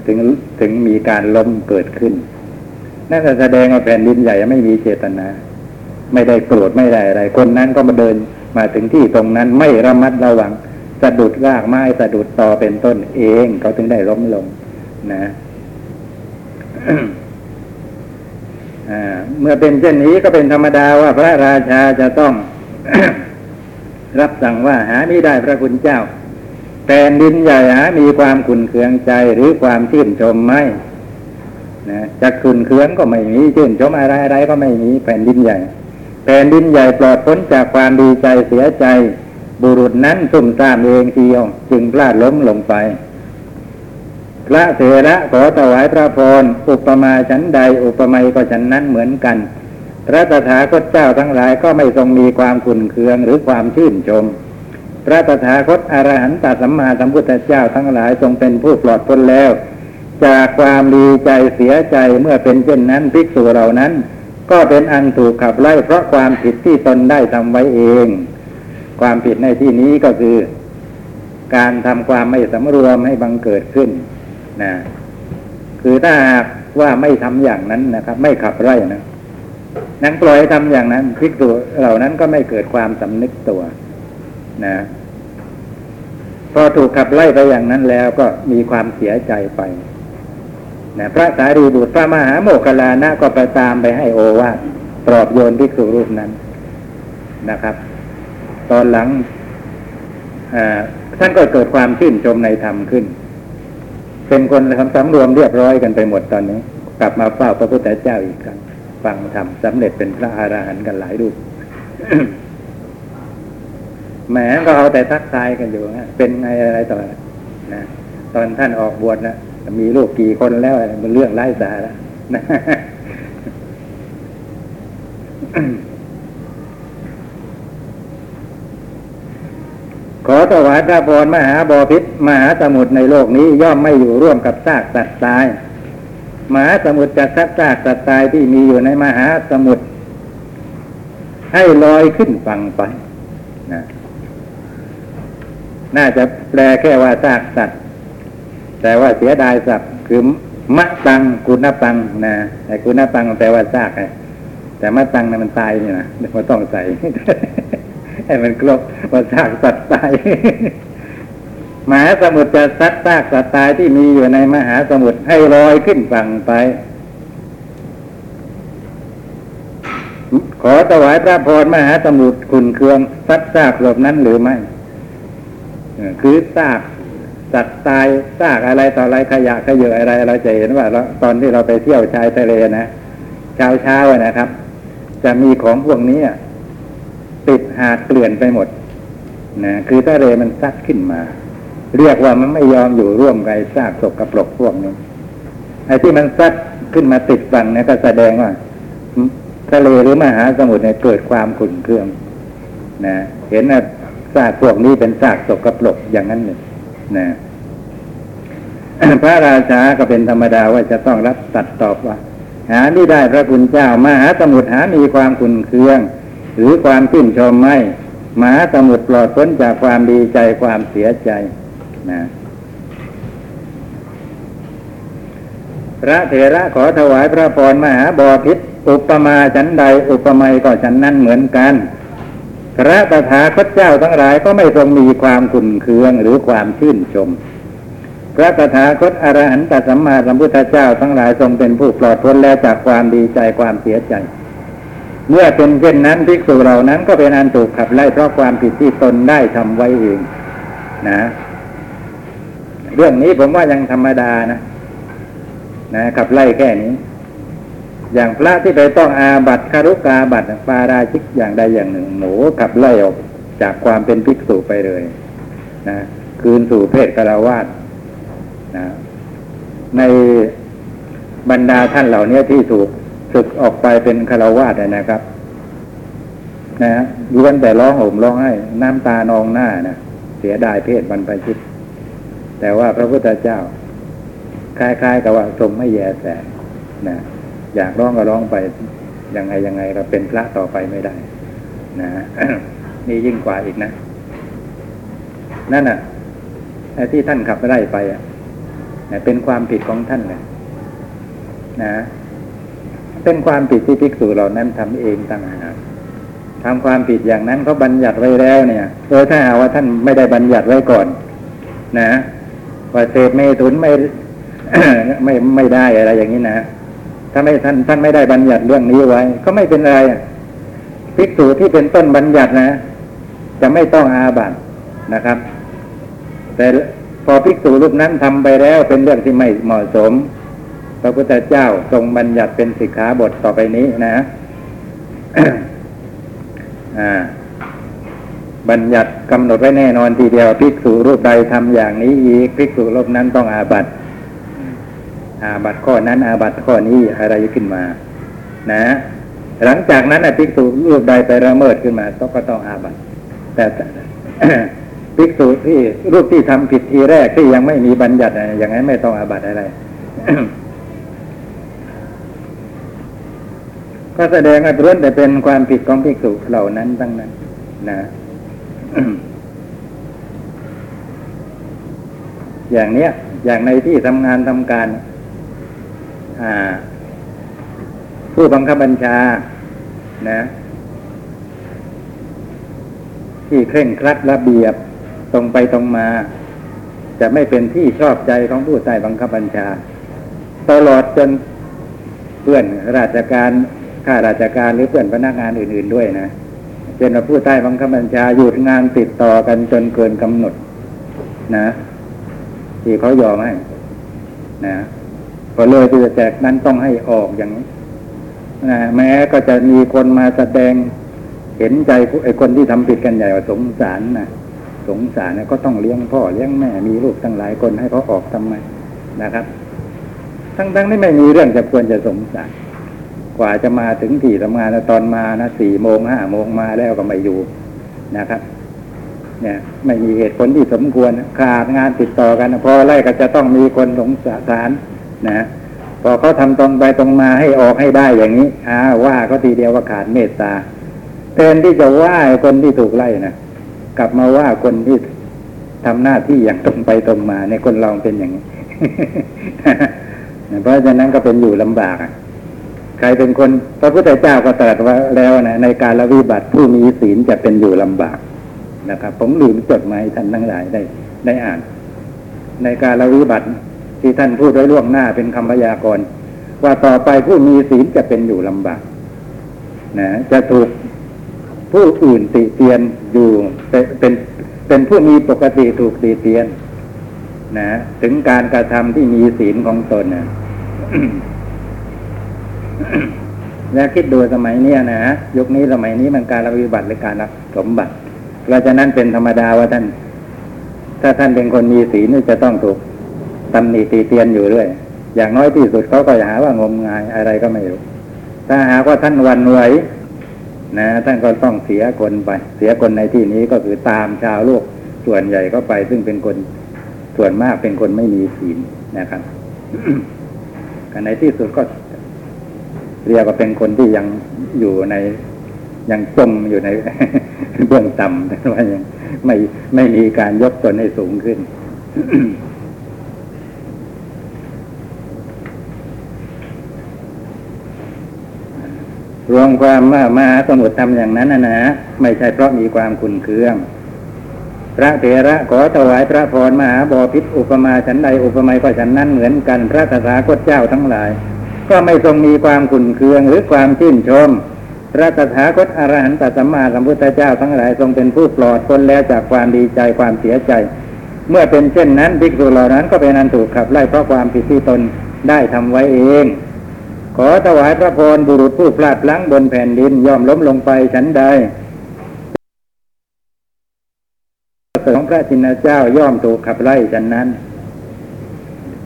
ถึงถึงมีการล้มเกิดขึ้นนั่นแสดงว่าแผ่นดินใหญ่ไม่มีเจตนา ไม่ได้โกรธไม่ได้อะไร คนนั้นก็มาเดิน มาถึงที่ตรงนั้นไม่ระมัดระวัง สะดุดรากไม้สะดุดตอเป็นต้นเอง เขาถึงได้ล้มลง นะเมื่อเป็นเช่นนี้ก็เป็นธรรมดาว่าพระราชาจะต้อง รับสั่งว่าหาไม่ได้พระคุณเจ้าแผ่นดินใหญ่หามีความขุนเคืองใจหรือความชื่นชมไหมนะจะขุนเคืองก็ไม่มีชื่นชมอะไรอะไรก็ไม่มีแผ่นดินใหญ่ แผ่นดินใหญ่ปลอดพ้นจากความดีใจเสียใจ บุรุษนั้นซุ่มซ่ามเองเดียว จึงพลาดล้มลงไป พระเถระขอถวายพระพรอุปมาฉันใดอุปไมยก็ฉันนั้นเหมือนกัน พระตถาคตเจ้าทั้งหลายก็ไม่ทรงมีความขุนเคืองหรือความชื่นชม พระตถาคตอรหันตสัมมาสัมพุทธเจ้าทั้งหลายทรงเป็นผู้ปลอดพ้นแล้ว จากความดีใจเสียใจเมื่อเป็นเช่นนั้นภิกษุเหล่านั้น ก็เป็นอันถูกขับไล่เพราะความผิดที่ตนได้ทำไว้เอง ความผิดในที่นี้ก็คือ การทำความไม่สำรวมให้บังเกิดขึ้นนะคือถ้าหากว่าไม่ทำอย่างนั้นนะครับ ไม่ขับไล่นะนั้นปล่อยทำอย่างนั้นพิกษุเหล่านั้นก็ไม่เกิดความสำนึกตัว นะพอถูกขับไล่ไปอย่างนั้นแล้วก็มีความเสียใจไป นะพระสารีบุตรพระมหาโมคคลานะก็ไปตามไปให้โอวาทปลอบโยนภิกษุรูปนั้นนะครับ ตอนหลังท่านก็เกิดความชื่นชมในธรรมขึ้น เป็นคนทำสำรวมเรียบร้อยกันไปหมดตอนนี้ กลับมาเฝ้าพระพุทธเจ้าอีกครั้งฟังธรรมสำเร็จเป็นพระอรหันต์กันหลายรูปแหมก็เอาแต่ทักทายกันอยู่นะเป็นไงอะไรต่อนะตอนท่านออกบวชนะ มีลูกกี่คนแล้วมันเรื่องไร้สาระนะขอถวายพระพรมหาบอพิษมหาสมุทรในโลกนี้ย่อมไม่อยู่ร่วมกับซากสัตว์ตายมหาสมุทรจะซักซากสัตว์ตายที่มีอยู่ในมหาสมุทรให้ลอยขึ้นฝั่งไปนะน่าจะแปลแค่ว่าซากสัตว์ แต่ว่าเสียดายสัตว์คือมะตังกุณปังนะไอ้กุณปังแปลว่าซากไงแต่มะตังนะมันตายนี่นะมันต้องใส่ให้มันครบว่าซากสัตว์ตายมหาสมุทรจะซัดซากสัตว์ตายที่มีอยู่ในมหาสมุทรให้ลอยขึ้นฝั่งไป ขอถวายพระพรมหาสมุทรขุนเคืองซัดซากศพนั้นหรือไม่ คือซาก สัตว์ตายซากอะไรต่ออะไรขยะขยะอะไร เราจะเห็นว่าเราตอนที่เราไปเที่ยวชายทะเลนะเช้าเช้านะครับ จะมีของพวกนี้ติดหาดเกลื่อนไปหมดนะคือทะเลมันซัดขึ้นมา เรียกว่ามันไม่ยอมอยู่ร่วมกับซากศพกระปรกพวกนี้ไอ้ที่มันซัดขึ้นมาติดฝั่งนี่ยก็แสดงว่าทะเลหรือมหาสมุทรเนี่ยเกิดความขุ่นเคืองนะเห็นนะซากพวกนี้เป็นซากศพกระปรกอย่างนั้นเลย นะพระราชาก็เป็นธรรมดาว่าจะต้องรับตัดตอบว่า หาไม่ได้พระคุณเจ้ามาหาสมุทรหามีความขุนเคือง หรือความชื่นชมไม่มหาสมุทรปลอดพ้นจากความดีใจความเสียใจนะพระเถระขอถวายพระพรมหาบอพิษอุปมาฉันใดอุปไมยก็ฉันนั้นเหมือนกัน พระตถาคตเจ้าทั้งหลายก็ไม่ทรงมีความขุ่นเคืองหรือความชื่นชม พระตถาคตอรหันตสัมมาสัมพุทธเจ้าทั้งหลายทรงเป็นผู้ปลอดพ้นแล้วจากความดีใจความเสียใจ เมื่อเป็นเช่นนั้นภิกษุเหล่านั้นก็เป็นอันถูกขับไล่เพราะความผิดที่ตนได้ทำไว้เองนะ เรื่องนี้ผมว่ายังธรรมดานะ นะขับไล่แค่นี้ อย่างพระที่ไปต้องอาบัตคารุกาบัตปาราชิกอย่างใดอย่างหนึ่งหนูขับไล่ออกจากความเป็นภิกษุไปเลยนะคืนสู่เพศกราวาสนะในบรรดาท่านเหล่านี้ที่ถูกศึกออกไปเป็นคารวาสเนี่ยนะครับนะฮะล้วนแต่ร้องห่มร้องไห้ น้ำตานองหน้านะเสียดายเพศบรรพชิต แต่ว่าพระพุทธเจ้า คล้ายๆกับว่าทรงไม่แยแสนะ อยากร้องก็ร้องไปยังไงยังไงเราเป็นพระต่อไปไม่ได้ นะนี่ยิ่งกว่าอีกนะ นั่นน่ะไอ้ที่ท่านขับไล่ไปอะเป็นความผิดของท่านเลยนะเป็นความผิดที่ภิกษุเหล่านั้นทำเองต่างหากทำความผิดอย่างนั้นเขาบัญญัติไว้แล้วเนี่ยเออถ้าหาว่าท่านไม่ได้บัญญัติไว้ก่อน นะว่าเศษเมถุนไม่ไม่ไม่ได้อะไรอย่างนี้นะ ถ้าไม่ท่านท่านไม่ได้บัญญัติเรื่องนี้ไว้ ก็ไม่เป็นไรภิกษุที่เป็นต้นบัญญัตินะ จะไม่ต้องอาบัตนะครับ แต่พอภิกษุรูปนั้นทำไปแล้วเป็นเรื่องที่ไม่เหมาะสม พระพุทธเจ้าทรงบัญญัติเป็นสิกขาบทต่อไปนี้นะบัญญัติกำหนดไว้แน่นอนทีเดียวภิกษุรูปใดทำอย่างนี้อีกภิกษุรูปนั้นต้องอาบัติ อาบัตข้อนั้น อาบัตข้อนี้อะไรขึ้นมา นะ หลังจากนั้นน่ะภิกษุรูปใดไปละเมิดขึ้นมาต้องก็ต้องอาบัตแต่ภิกษุที่รูปที่ทำผิดทีแรกที่ยังไม่มีบัญญัติอย่างนั้นไม่ต้องอาบัตอะไรก็แสดงว่าล้วนแต่เป็นความผิดของภิกษุเหล่านั้นทั้งนั้น นะอย่างเนี้ย อย่างในที่ทำงานทำการ ผู้บังคับบัญชา นะ ที่เคร่งครัดระเบียบตรงไปตรงมา จะไม่เป็นที่ชอบใจของผู้ใต้บังคับบัญชา ตลอดจนเพื่อนราชการข้าราชการหรือเพื่อนพนักงานอื่น ๆด้วยนะเช่นว่าผู้ใต้บังคับบัญชาหยุดงานติดต่อกันจนเกินกำหนด นะ ที่เขายอมให้นะ พอเลยที่จะแจกนั้นต้องให้ออกอย่างนี้นะแม้ก็จะมีคนมาแสดงเห็นใจไอ้คนที่ทำผิดกันใหญ่ว่าสงสารนะสงสารนะก็ต้องเลี้ยงพ่อเลี้ยงแม่มีลูกตั้งหลายคนให้เขาออกทำไมนะครับ ทั้งๆที่ไม่มีเรื่องจะควรจะสงสาร กว่าจะมาถึงที่ทำงานนะตอนมานะสี่โมงห้าโมงมาแล้วก็ไม่อยู่นะครับ เนี่ย ไม่มีเหตุผลที่สมควรขาดงานติดต่อกัน พอไล่ก็จะต้องมีคนสงสาร นะพอเขาทำตรงไปตรงมาให้ออกให้ได้อย่างนี้อ่าว่าก็ทีเดียวว่าขาดเมตตาแทนที่จะว่าคนที่ถูกไล่นะกลับมาว่าคนที่ทำหน้าที่อย่างตรงไปตรงมาในยคนเราเป็นอย่างนี้เพราะฉะนั้นก็เป็นอยู่ลำบากใครเป็นคนพระพุทธเจ้าก็ตรัสว่าแล้วนะในการละวิบัติผู้มีศีลจะเป็นอยู่ลำบากนะครับ ผมลืมจดหมายท่านทั้งหลายได้ได้อ่าน ในการละวิบัติ ที่ท่านพูดไว้ล่วงหน้าเป็นคำพยากรณ์ว่าต่อไปผู้มีศีลจะเป็นอยู่ลำบากนะจะถูกผู้อื่นติเตียนอยู่เป็นเป็นผู้มีปกติถูกติเตียน นะ ถึงการกระทำที่มีศีลของตนนะแล้วคิดดูสมัยเนี้ยนะยุคนี้สมัยนี้มันการรับวิบัติหรือการรับสมบัติ เพราะฉะนั้นเป็นธรรมดาว่าท่าน ถ้าท่านเป็นคนมีศีลนี่จะต้องถูก ตำหนิตีเตียนอยู่เรื่อยอย่างน้อยที่สุดเขาก็จะหาว่างมงายอะไรก็ไม่รู้ ถ้าหากว่าท่านวันไหวนะท่านก็ต้องเสียคนไป เสียคนในที่นี้ก็คือตามชาวโลกส่วนใหญ่ก็ไป ซึ่งเป็นคนส่วนมากเป็นคนไม่มีศีลนะครับกันในที่สุดก็เรียกว่าเป็นคนที่ยังอยู่ในยังจมอยู่ในเบื้องต่ำแต่ว่ายังไม่ไม่มีการยกตนให้สูงขึ้น รวมความว่ามหาสมุทรทำอย่างนั้นนะนะไม่ใช่เพราะมีความขุนเคือง พระเถระขอถวายพระพรมหาบอพิษอุปมาฉันใดอุปไมยก็ฉันนั้นเหมือนกันพระตถาคตเจ้าทั้งหลาย ก็ไม่ทรงมีความขุนเคืองหรือความชื่นชมพระตถาคตอรหันตสัมมาสัมพุทธเจ้าทั้งหลายทรงเป็นผู้ปลอดพ้นแล้วจากความดีใจความเสียใจ เมื่อเป็นเช่นนั้นภิกษุเหล่านั้นก็เป็นอันถูกขับไล่เพราะความผิดที่ตนได้ทำไว้เอง ขอถวายพระพรบุรุษผู้พลาดพลั้งบนแผ่นดินย่อมล้มลงไปฉันใดของพระชินเจ้าย่อมถูกขับไล่ฉันนั้น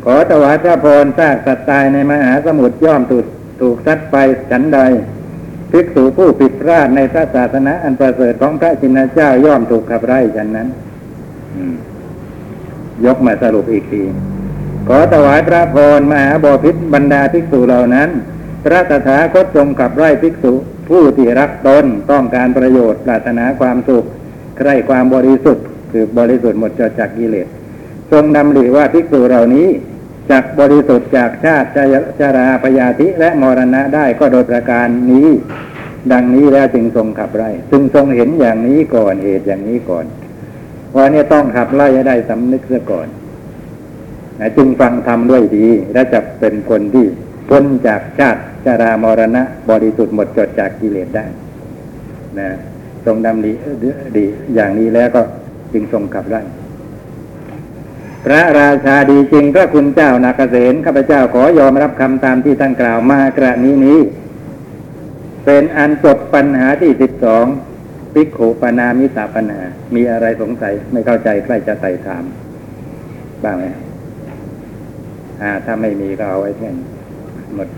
ขอถวายพระพรซากสัตว์ตายในมหาสมุทรย่อมถูกถูกซัดไปฉันใดภิกษุผู้ผิดพลาดในพระศาสนาอันประเสริฐของพระชินเจ้าย่อมถูกขับไล่ฉันนั้นยกมาสรุปอีกที ขอถวายพระพรมหาบอพิษบรรดาภิกษุเหล่านั้นพระตถาคตทรงขับไล่ภิกษุ ผู้ที่รักตนต้องการประโยชน์ปรารถนาความสุขใคร่ความบริสุทธิ์ คือบริสุทธิ์หมดจดจากกิเลสทรงดำริว่าภิกษุเหล่านี้จากบริสุทธิ์จากชาติชาราพยาธิและมรณะได้ก็โดยประการนี้ ดังนี้แล้วจึงทรงขับไล่จึงทรงเห็นอย่างนี้ก่อนเหตุอย่างนี้ก่อนว่าเนี่ยต้องขับไล่ให้ได้สำนึกเสียก่อน จึงฟังธรรมด้วยดี และจะเป็นคนที่พ้นจากชาติชารามรณะ บริสุทธิ์หมดจดจากกิเลสได้นะทรงดำดีดีอย่างนี้แล้วก็จึงทรงขับไล่พระราชาดีจริงพระคุณเจ้านาเกษตข้าพเจ้าขอยอมรับคำตามที่ท่านกล่าวมากระนี้นี้ เป็นอันจบปัญหาที่สิบสองปิกโขปนามิตาปัญหา มีอะไรสงสัยไม่เข้าใจใครจะใส่ถาม บ้างไหม ถ้าไม่มีก็เอาไว้เท่นหมด